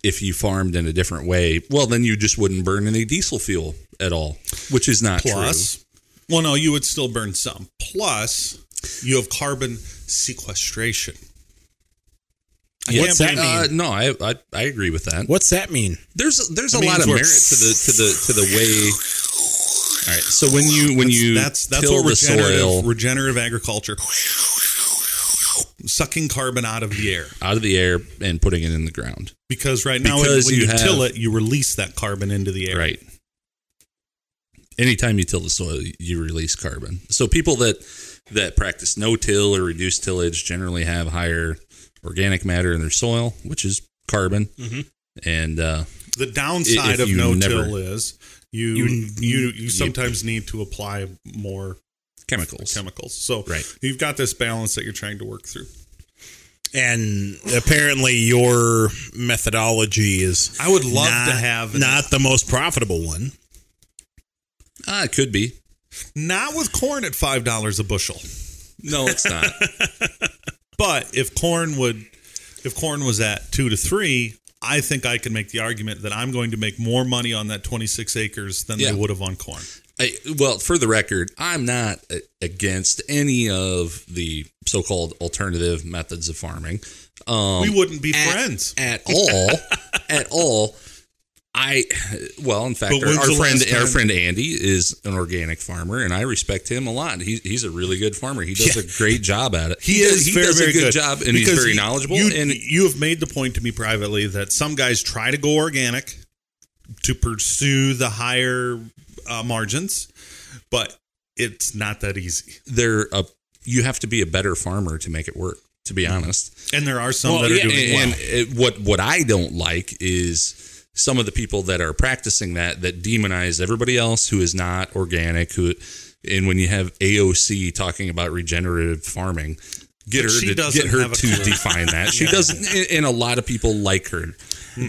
if you farmed in a different way, well, then you just wouldn't burn any diesel fuel at all, which is not true. Plus, well, no, you would still burn some. Plus, you have carbon sequestration. true. What's that Uh, mean? no, I, I I agree with that. What's that mean? There's there's a It means lot of merit to the to the to the way. All right, so when you when you that's that's till what the regenerative, soil regenerative agriculture sucking carbon out of the air out of the air and putting it in the ground, because right now Because when you you, have- till it you release that carbon into the air right? Anytime you till the soil, you release carbon. So people that that practice no till or reduced tillage generally have higher organic matter in their soil, which is carbon. And uh, the downside of no till is you You- you you, sometimes need to apply more chemicals. chemicals so Right. you've got this balance that you're trying to work through And apparently, your methodology is I would love not, to have an- not the most profitable one. Ah, it could be. not with corn at five dollars a bushel No, it's not. But if corn would, if corn was at two to three, I think I can make the argument that I'm going to make more money on that 26 acres than Yeah. they would have on corn. I, well, for the record, I'm not against any of the so-called alternative methods of farming. Um, we wouldn't be at, friends. at all. at all. I well, in fact, our, our friend, last our friend Andy is an organic farmer, and I respect him a lot. He, he's a really good farmer. He does a great job at it. He, does, is he very, does very a good, job, and he's very knowledgeable. You, and you have made the point to me privately that some guys try to go organic to pursue the higher uh, margins, but it's not that easy. they're a you have to be a better farmer to make it work. To be honest, And there are some Well, that are yeah, doing well. and, and it, what what I don't like is some of the people that are practicing that that demonize everybody else who is not organic, who And when you have AOC talking about regenerative farming, get But her to get her to clue. define that. She doesn't, and- and a lot of people like her.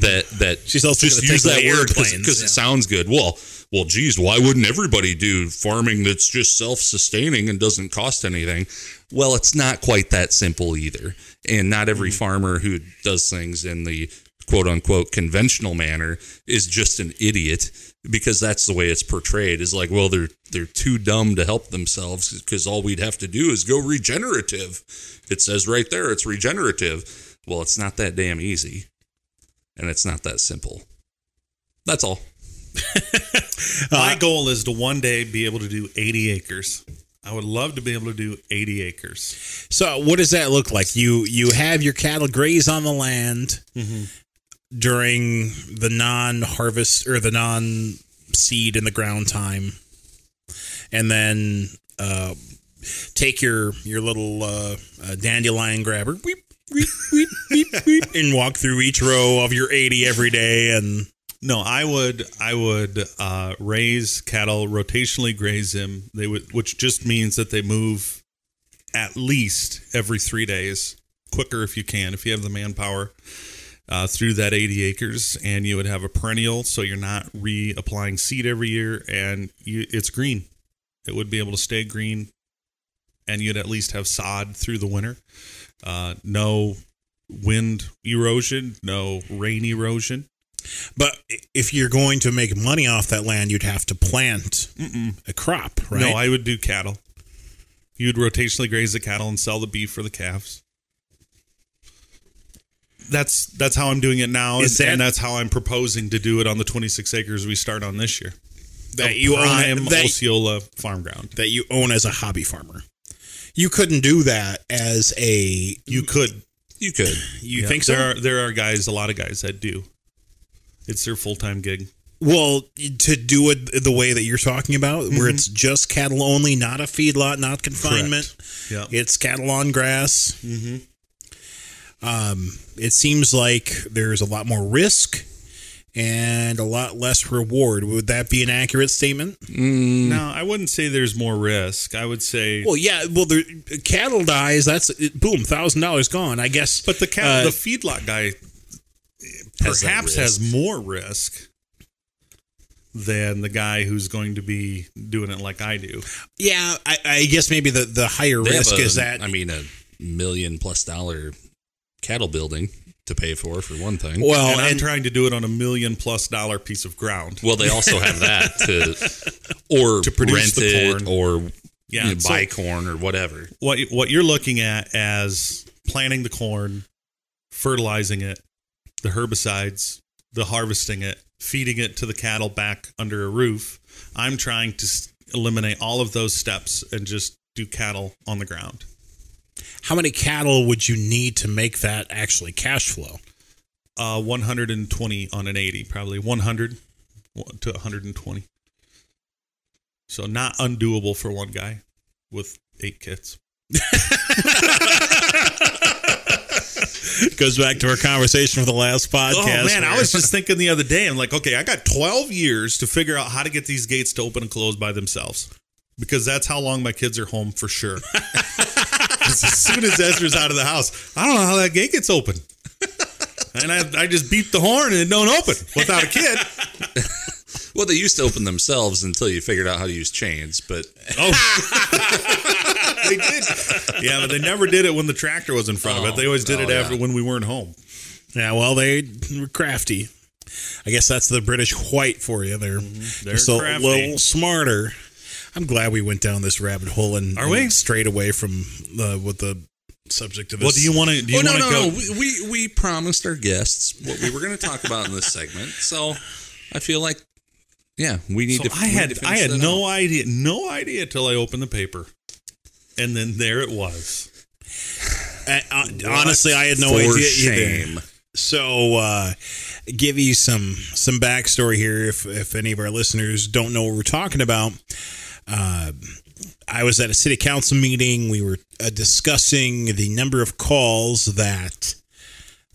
That that She's also just use that away word because yeah. it sounds good. Well, well, geez, why wouldn't everybody do farming that's just self-sustaining and doesn't cost anything? Well, it's not quite that simple either, and not every Mm-hmm. farmer who does things in the quote unquote conventional manner is just an idiot because that's the way it's portrayed. Is like well they're they're too dumb to help themselves because all we'd have to do is go regenerative. It says right there it's regenerative. Well it's not that damn easy. And it's not that simple. That's all My goal is to one day be able to do 80 acres. I would love to be able to do 80 acres. So what does that look like? You you have your cattle graze on the land during the non-harvest or the non-seed in the ground time, and then uh, take your your little uh, uh, dandelion grabber, weep, weep, weep, and walk through each row of your eighty every day, and No, I would I would uh, raise cattle, rotationally graze them. They would, which just means that they move at least every three days, quicker if you can, if you have the manpower. Uh, through that 80 acres, and you would have a perennial, so you're not reapplying seed every year, and you, it's green. It would be able to stay green, and you'd at least have sod through the winter. Uh, no wind erosion, no rain erosion. But if you're going to make money off that land, you'd have to plant a crop, right? No, I would do cattle. You'd rotationally graze the cattle and sell the beef for the calves. That's that's how I'm doing it now, and, that- and that's how I'm proposing to do it on the 26 acres we start on this year. that you prime own that, Osceola farm ground. that you own as a hobby farmer. You couldn't do that as a. You could. you could You Yeah, think so? There are there are guys, a lot of guys that do. It's their full time gig. well, to do it the way that you're talking about, Mm-hmm. where it's just cattle only, not a feedlot, not confinement. Yeah. It's cattle on grass. Mm-hmm. Um, it seems like there's a lot more risk and a lot less reward. Would that be an accurate statement? No, I wouldn't say there's more risk. I would say, Well, yeah. Well, the cattle dies. That's boom, thousand dollars gone. I guess. but the cat, uh, the feedlot guy Has that perhaps has more risk than the guy who's going to be doing it like I do. Yeah, I, I guess maybe the, the higher They risk a- is that i mean a million plus dollar cattle building to pay for for one thing well, and I'm and, trying to do it on a million plus dollar piece of ground. Well, they also have that to or To produce rent the corn. or Yeah, you know, so- buy corn or whatever. What what you're looking at as planting the corn, fertilizing it, the herbicides, the harvesting it, feeding it to the cattle back under a roof. I'm trying to eliminate all of those steps and just do cattle on the ground. how many cattle would you need to make that actually cash flow? Uh, 120 on an 80, probably 100 to 120. So not undoable for one guy with eight kids. Goes back to our conversation from the last podcast. Oh man, I was just thinking the other day. I'm like, okay, I got 12 years to figure out how to get these gates to open and close by themselves, because that's how long my kids are home for sure. as soon as Ezra's out of the house, I don't know how that gate gets open, and I, I just beat the horn and it don't open without a kid. Well, they used to open themselves until you figured out how to use chains, but Oh, they did. Yeah, but they never did it when the tractor was in front of it. They always did Oh, it yeah. after when we weren't home. yeah, well, they were crafty. I guess that's the British white for you. They're, They're just a little smarter. I'm glad we went down this rabbit hole and, Are and we? straight away from uh, what the subject of this. Well, do you want to? Do you oh no, want to no, go? no. We, we we promised our guests what we were going to talk about in this segment, so I feel like, yeah, we need So to. I had to I had no out. idea, no idea till I opened the paper, and then there it was. Uh, honestly, I had no For idea either. shame. So, uh, give you some some backstory here. If if any of our listeners don't know what we're talking about, uh, I was at a city council meeting. We were uh, discussing the number of calls that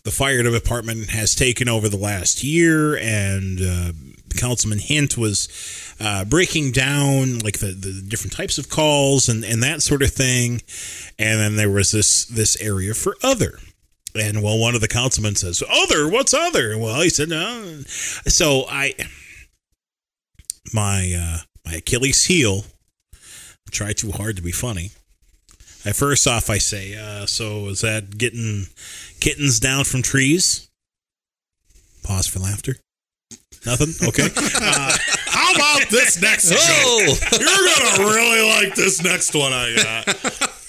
the fire department has taken over the last year, and uh, Councilman Hint was uh, breaking down like the, the different types of calls and, and that sort of thing. And then there was this this area for other. And well, one of the councilmen says, "Other? What's other?" Well, he said, "No." So I, my uh, my Achilles heel, try too hard to be funny. I first off, I say, uh, "So is that getting kittens down from trees?" Pause for laughter. Nothing. Okay. Uh, How about this next joke? Oh, You're gonna really like this next one I got.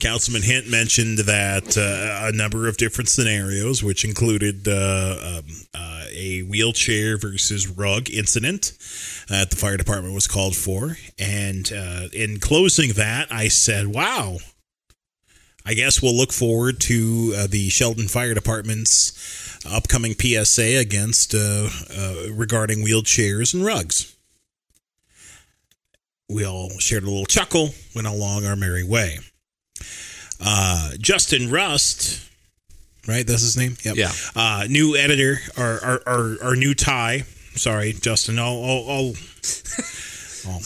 Councilman Hint mentioned that uh, a number of different scenarios, which included uh, um, uh, a wheelchair versus rug incident that the fire department was called for. And uh, in closing that, I said, wow. I guess we'll look forward to uh, the Sheldon Fire Department's upcoming PSA against uh, uh, regarding wheelchairs and rugs. We all shared a little chuckle, went along our merry way uh, Justin Rust, right? That's his name. Yep. Yeah. Uh, new editor, our our, our, our new tie. Sorry, Justin. I'll I'll, I'll, I'll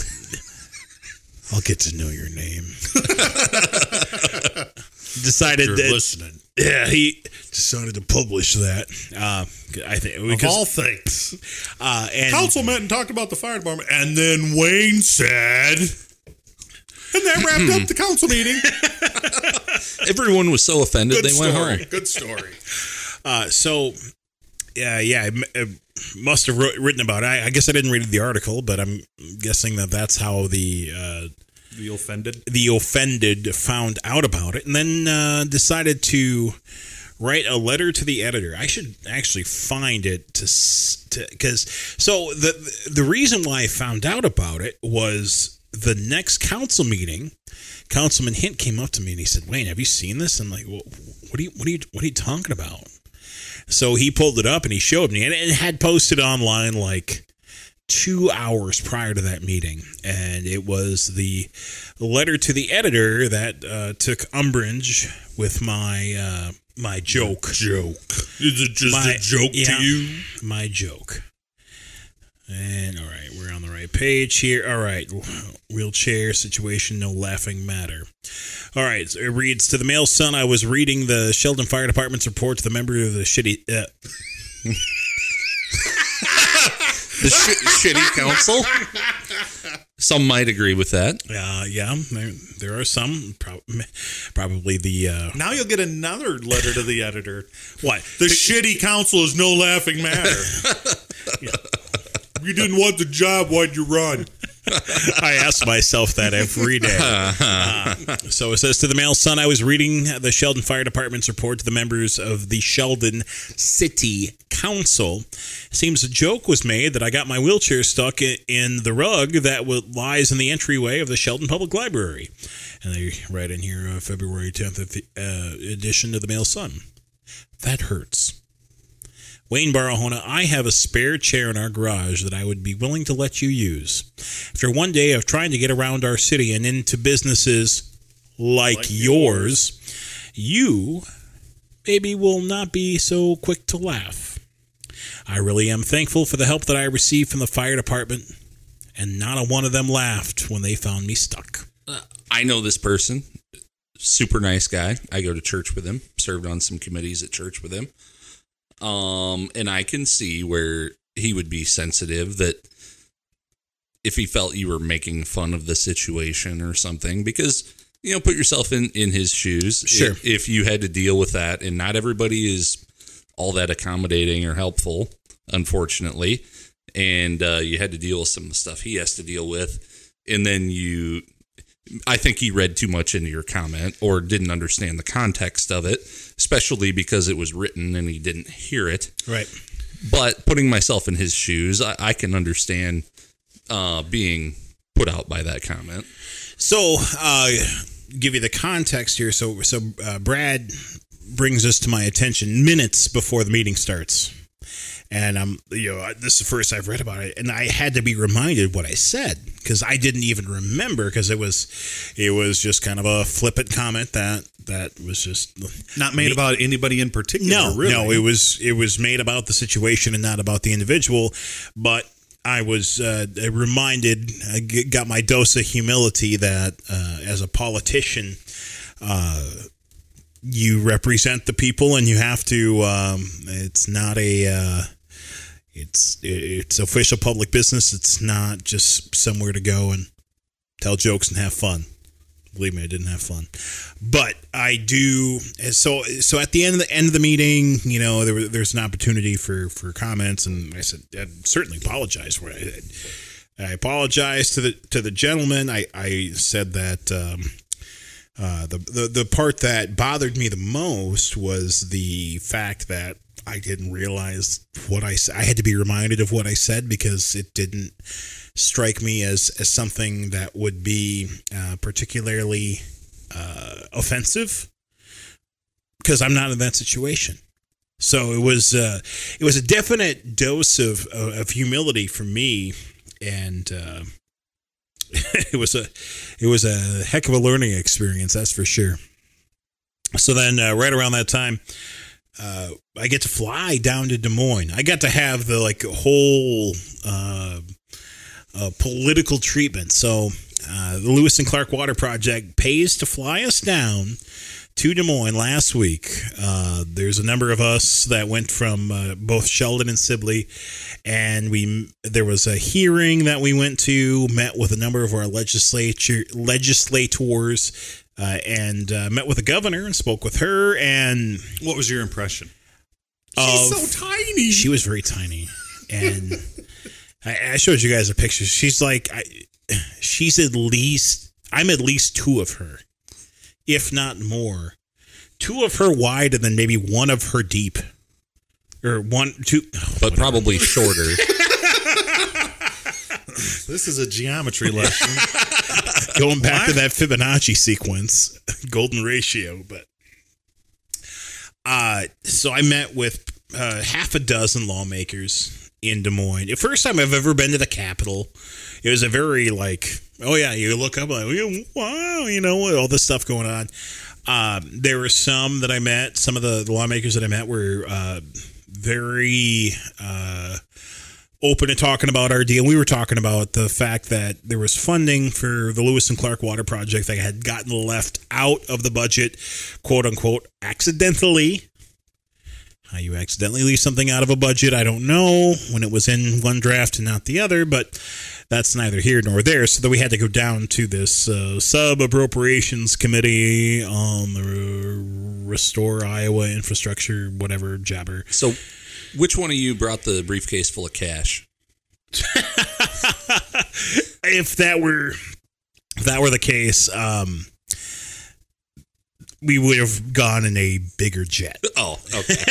I'll get to know your name. Decided that listening. Yeah, he decided to publish that. Uh, I think Of all things. uh, and Council met and talked about the fire department, and then Wayne said, and that wrapped up the council meeting. everyone was so offended Good they went home. Good story. Uh, so, yeah, yeah, I uh, must have wrote, written about it. I, I guess I didn't read the article, but I'm guessing that that's how the uh, The offended. the offended found out about it, and then uh, decided to write a letter to the editor. I should actually find it to because so the the reason why I found out about it was the next council meeting. Councilman Hint came up to me and he said, "Wayne, have you seen this?" I'm like, "What what are you what are you what are you talking about?" So he pulled it up and he showed me, and it had posted online like two hours prior to that meeting, and it was the letter to the editor that uh, took umbrage with my uh, my joke. Joke. Is it just My- a joke yeah, to you? My joke. And all right, we're on the right page here. All right, wheelchair situation, no laughing matter. All right, so it reads to the Mail Sun. I was reading the Sheldon Fire Department's report to the member of the shitty. Uh, The sh- shitty council. Some might agree with that. uh, yeah, there, there are some. Prob- probably the uh, Now you'll get another letter to the editor. what The shitty council is no laughing matter. You didn't want the job, why'd you run? I ask myself that every day. Uh, so it says to the Mail Sun, I was reading the Sheldon Fire Department's report to the members of the Sheldon City Council. Seems a joke was made that I got my wheelchair stuck in the rug that lies in the entryway of the Sheldon Public Library. And they write in here, uh, February 10th uh, edition of the Mail Sun. That hurts. Wayne Barahona, I have a spare chair in our garage that I would be willing to let you use. After one day of trying to get around our city and into businesses like, yours, you maybe will not be so quick to laugh. I really am thankful for the help that I received from the fire department, and not a one of them laughed when they found me stuck. Uh, I know this person. Super nice guy. I go to church with him. Served on some committees at church with him. Um, and I can see where he would be sensitive that if he felt you were making fun of the situation or something, because you know, put yourself in in his shoes. Sure. If, if you had to deal with that, and not everybody is all that accommodating or helpful, unfortunately, and uh, you had to deal with some of the stuff he has to deal with, and then you I think he read too much into your comment or didn't understand the context of it, especially because it was written and he didn't hear it. Right. But putting myself in his shoes, I, I can understand uh, being put out by that comment. So, uh, give you the context here. So, so uh, Brad brings this to my attention minutes before the meeting starts. And I'm you know this is the first I've read about it, and I had to be reminded what I said because I didn't even remember because it was it was just kind of a flippant comment that that was just Not made about anybody in particular. no, really. no, it was it was made about the situation and not about the individual. But I was uh, reminded, I got my dose of humility that uh, as a politician, uh, you represent the people and you have to. Um, it's not a. Uh, it's it's official public business. It's not just somewhere to go and tell jokes and have fun. Believe me, I didn't have fun, but I do. So, so at the end of the end of the meeting, you know, there there's an opportunity for for comments, and I said I certainly apologize for it. I apologize to the to the gentleman. I I said that. Um, uh, the, the the part that bothered me the most was the fact that I didn't realize what I. I had to be reminded of what I said because it didn't strike me as as something that would be uh, particularly uh, offensive because I'm not in that situation. So it was uh, it was a definite dose of of humility for me, and uh, it was a it was a heck of a learning experience. That's for sure. So then, uh, right around that time, uh, I get to fly down to Des Moines. I got to have the like whole uh, uh, political treatment. So uh, the Lewis and Clark Water Project pays to fly us down to Des Moines last week. Uh, there's a number of us that went from uh, both Sheldon and Sibley, and we there was a hearing that we went to, met with a number of our legislature legislators. Uh, and uh, met with the governor and spoke with her, and What was your impression? She's so tiny. she was very tiny, and I, I showed you guys a picture. She's like, I, she's at least I'm at least two of her, if not more. Two of her wide, and then maybe one of her deep, or one two. but probably shorter. This is a geometry lesson. Going back to that Fibonacci sequence, golden ratio, but uh so I met with uh, half a dozen lawmakers in Des Moines. The first time I've ever been to the Capitol. It was a very like, oh yeah, you look up like, wow, you know, all this stuff going on. Um, there were some that I met. Some of the, the lawmakers that I met were uh, very uh, open to talking about our deal. We were talking about the fact that there was funding for the Lewis and Clark Water Project that had gotten left out of the budget, quote unquote, accidentally. How you accidentally leave something out of a budget, I don't know. When it was in one draft and not the other, but that's neither here nor there. So that we had to go down to this uh, sub appropriations committee on the Restore Iowa Infrastructure, whatever jabber. So, which one of you brought the briefcase full of cash? if that were if that were the case, um, we would have gone in a bigger jet. Oh, okay.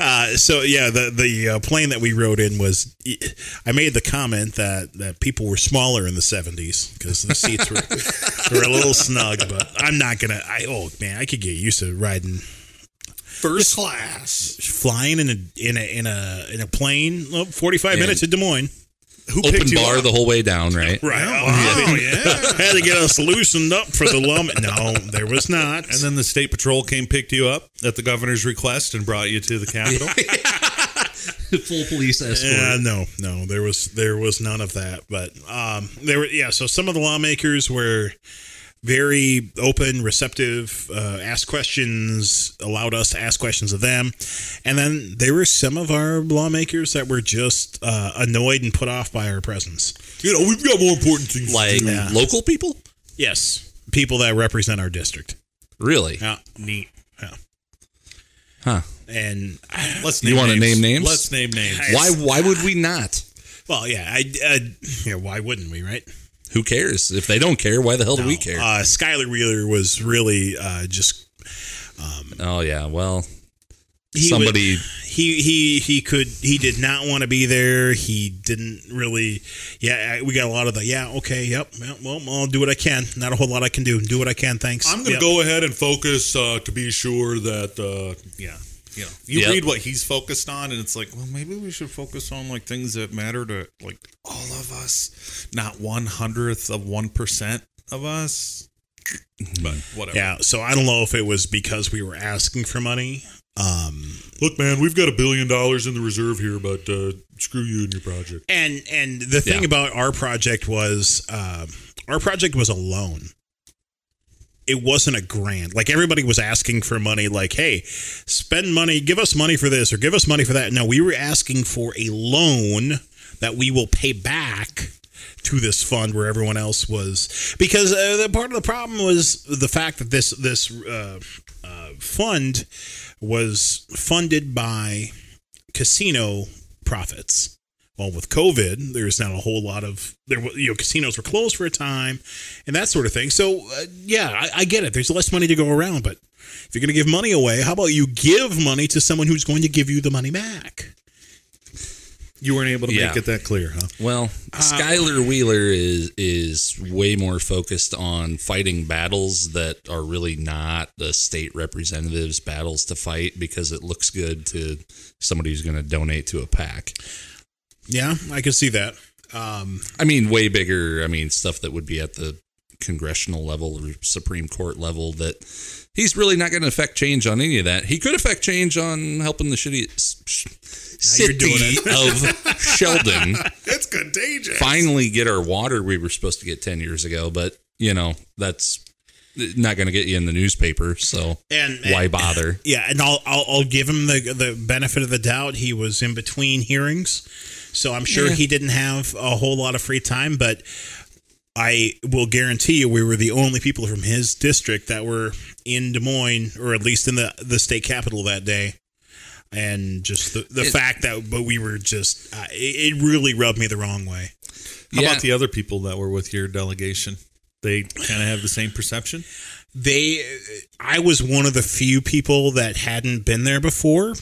Uh, so yeah, the the uh, plane that we rode in was. I made the comment that that people were smaller in the seventies because the seats were were a little snug. But I'm not gonna. I oh man, I could get used to riding First class. flying in a in a in a in a plane. Oh, 45 minutes to Des Moines. Who Open picked you bar up? the whole way down, right? Right. Oh, yeah. Had to get us loosened up for the lum. No, there was not. And then the state patrol came, picked you up at the governor's request, and brought you to the Capitol. Full police escort. Yeah, no, no, there was there was none of that. But um, there were yeah. So some of the lawmakers were very open, receptive, uh, asked questions, allowed us to ask questions of them, and then there were some of our lawmakers that were just uh, annoyed and put off by our presence. you know, we've got more important things. Like Yeah. local people? Yes, people that represent our district. Really? Yeah, neat. Yeah, Huh. and Let's You wanna name names? Let's name names. Why why would we not? well, yeah, I, I yeah, why wouldn't we, right? Who cares? If they don't care, why the hell do we care? Uh, Skyler Wheeler was really uh, just oh yeah, well, he somebody would- he he he could he did not want to be there. He didn't really. Yeah, we got a lot of the. Yeah, okay, yep. Well, I'll do what I can. Not a whole lot I can do. Do what I can. Thanks. I'm going to Yep. go ahead and focus uh, to be sure that, uh, yeah. You know, you Yep. read what he's focused on, and it's like, well, maybe we should focus on like things that matter to like all of us, not one hundredth of one percent of us. But whatever. Yeah, so I don't know if it was because we were asking for money. Um, Look, man, we've got a billion dollars in the reserve here, but uh, screw you and your project. and and the thing Yeah. about our project was uh, our project was a loan. It wasn't a grant. Like everybody was asking for money, like, hey, spend money, give us money for this or give us money for that. No, we were asking for a loan that we will pay back to this fund where everyone else was because uh, the part of the problem was the fact that this this uh, uh, fund was funded by casino profits. Well, with COVID, there's not a whole lot of there. wa- You know, casinos were closed for a time, and that sort of thing. So, uh, yeah, I, I get it. There's less money to go around, but if you're going to give money away, how about you give money to someone who's going to give you the money back? You weren't able to Yeah. make it that clear, huh? Well, Skyler Wheeler is is way more focused on fighting battles that are really not the state representatives' battles to fight because it looks good to somebody who's going to donate to a pack. Yeah, I can see that. Um, I mean, way bigger. I mean, stuff that would be at the congressional level or Supreme Court level that he's really not going to affect change on any of that. He could affect change on helping the shitty sh- city doing of Sheldon It's contagious. finally get our water we were supposed to get 10 years ago, but you know, that's not going to get you in the newspaper. So and why bother? Yeah, and I'll, I'll I'll give him the the benefit of the doubt. He was in between hearings, so I'm sure Yeah. he didn't have a whole lot of free time. But I will guarantee you, we were the only people from his district that were in Des Moines, or at least in the the state capital that day. And just the, the It- fact that, but we were just, uh, it, it really rubbed me the wrong way. How Yeah. about the other people that were with your delegation? They kind of have the same perception. they i was one of the few people that hadn't been there before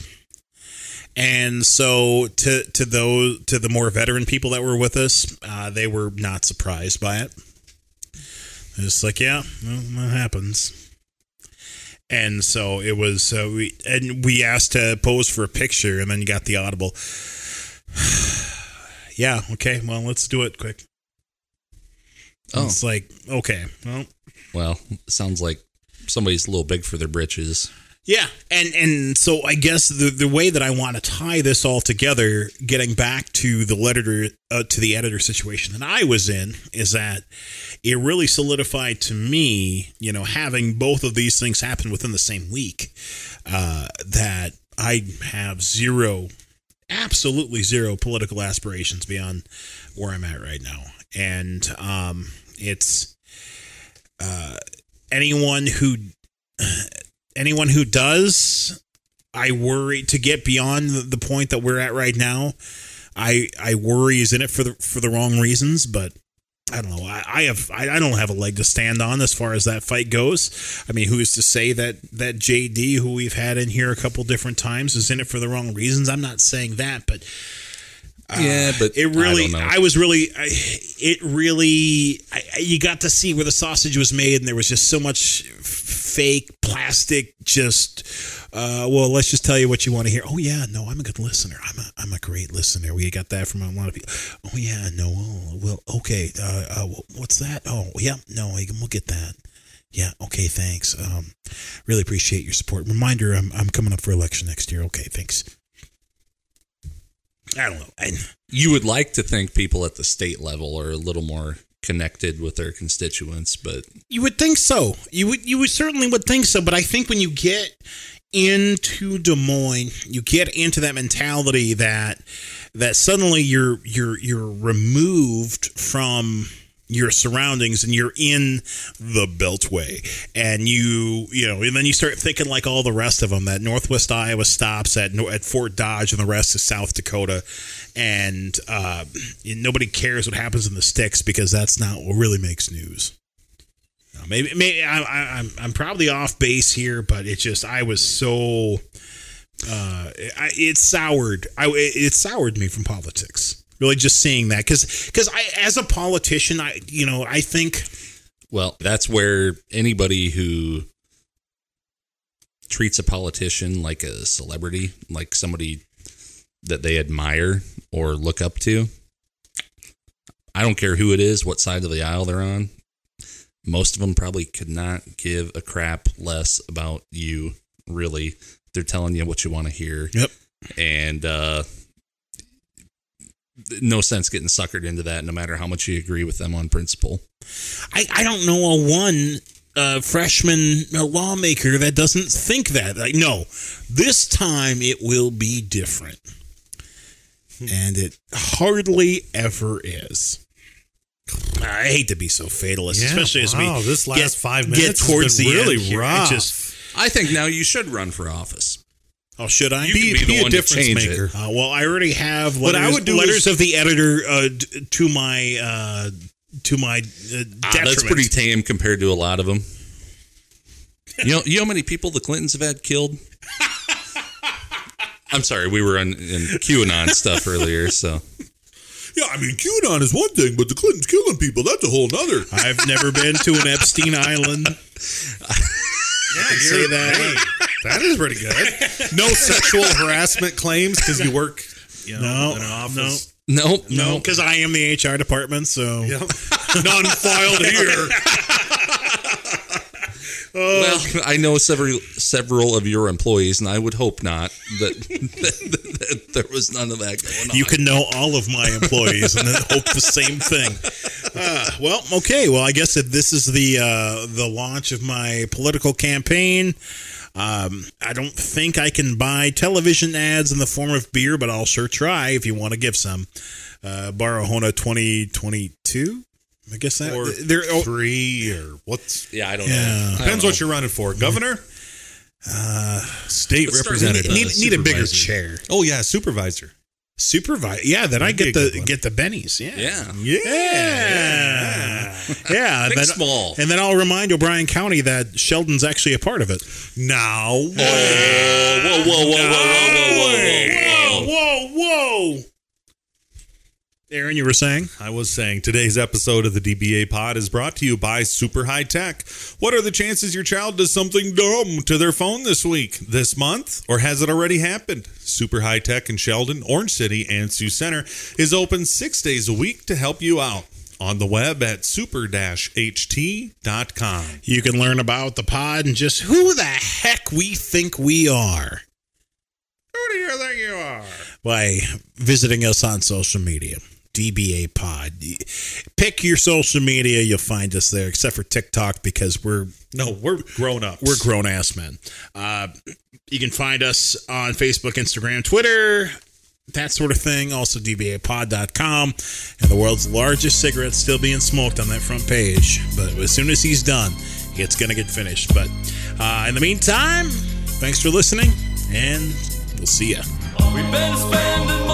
and so to to those to the more veteran people that were with us uh, they were not surprised by it. It's like yeah well, that happens. And so it was uh, we and we asked to pose for a picture and then you got the audible. Yeah okay well let's do it quick. Oh, it's like okay well. Well, sounds like somebody's a little big for their britches. Yeah, and and so I guess the the way that I want to tie this all together, getting back to the editor uh, to the editor situation that I was in, is that it really solidified to me, you know, having both of these things happen within the same week, uh, that I have zero, absolutely zero political aspirations beyond where I'm at right now, and um, it's uh, anyone who anyone who does, I worry to get beyond the, point that we're at right now. I I worry is in it for the for the wrong reasons, but I don't know. I, I have I, I don't have a leg to stand on as far as that fight goes. I mean, who's to say that that JD, who we've had in here a couple different times, is in it for the wrong reasons? I'm not saying that, but yeah, but it really I. I, was really I, it really I, you got to see where the sausage was made and there was just so much fake plastic just uh, well let's just tell you what you want to hear. Oh yeah no i'm a good listener. I'm a, I'm a great listener. We got that from a lot of people oh yeah no oh, well okay uh, uh, what's that? Oh yeah no we'll get that. Yeah okay thanks. Um, really appreciate your support. Reminder I'm, I'm coming up for election next year. Okay thanks i don't know I, you would like to think people at the state level are a little more connected with their constituents, but You would think so. You would you would certainly would think so, but I think when you get into Des Moines, you get into that mentality that that suddenly you're you're you're removed from your surroundings and you're in the beltway. And you you know and then you start thinking like all the rest of them that northwest iowa stops at at fort dodge and the rest is south dakota. And uh, nobody cares what happens in the sticks because that's not what really makes news. Uh, Maybe, maybe I, I, I'm I'm probably off base here, but it just I was so uh, it soured I it soured me from politics. Really, just seeing that because because I as a politician, I you know I think well, that's where anybody who treats a politician like a celebrity, like somebody that they admire or look up to. I don't care who it is, what side of the aisle they're on. Most of them probably could not give a crap less about you, really. They're telling you what you want to hear. Yep. And uh, no sense getting suckered into that, no matter how much you agree with them on principle. I, I don't know a one uh, freshman uh, lawmaker that doesn't think that. Like, no, this time it will be different. And it hardly ever is. I hate to be so fatalist, Yeah, especially as wow, we this last get, five get minutes has towards the really end rough. just- I think now you should run for office. Oh, should I? You can be the be a one to difference change maker. it. Uh, well, I already have What I would do letters is- of the editor uh, d- to my uh, to my uh, Ah, that's pretty tame compared to a lot of them. You know, you know how many people the Clintons have had killed? I'm sorry, we were on in QAnon stuff earlier, so Yeah, I mean, QAnon is one thing, but the Clintons killing people, that's a whole nother. I've never been to an Epstein Island. Yeah, can say that. that is pretty good. No sexual harassment claims because you work you know, No, in an office. nope, No, nope. because I am the HR department. So Yep. None filed here. Well, I know several several of your employees, and I would hope not that, that, that there was none of that going on. you can know all of my employees and then hope the same thing. Uh, well, okay. Well, I guess that this is the uh, the launch of my political campaign. Um, I don't think I can buy television ads in the form of beer, but I'll sure try if you want to give some. Uh, Barahona 2022. I guess that Or they're oh, three or what's yeah, I don't Yeah. know. I don't depends know. what you're running for. Governor? Uh, State Let's representative. need, need a bigger chair. Oh yeah, supervisor. Supervise. Yeah, then I That'd get the get the bennies. Yeah. Yeah, Yeah. Yeah. and Think then- small. And then I'll remind O'Brien County that Sheldon's actually a part of it. Now, whoa, whoa, whoa, whoa, whoa, whoa, whoa, whoa, whoa. whoa, whoa. Aaron, you were saying? I was saying today's episode of the DBA Pod is brought to you by Super High Tech. What are the chances your child does something dumb to their phone this week, this month, or has it already happened? Super High Tech in Sheldon, Orange City, and Sioux Center is open six days a week to help you out. On the web at super-ht.com. You can learn about the pod and just who the heck we think we are. Who do you think you are? by visiting us on social media. DBA Pod. Pick your social media, you'll find us there, except for TikTok because we're No, we're grown up. we're grown ass men. Uh, you can find us on Facebook, Instagram, Twitter, that sort of thing. Also, dbapod.com. And the world's largest cigarette still being smoked on that front page. But as soon as he's done, it's going to get finished. But uh, in the meantime, thanks for listening, and we'll see ya. We've been spending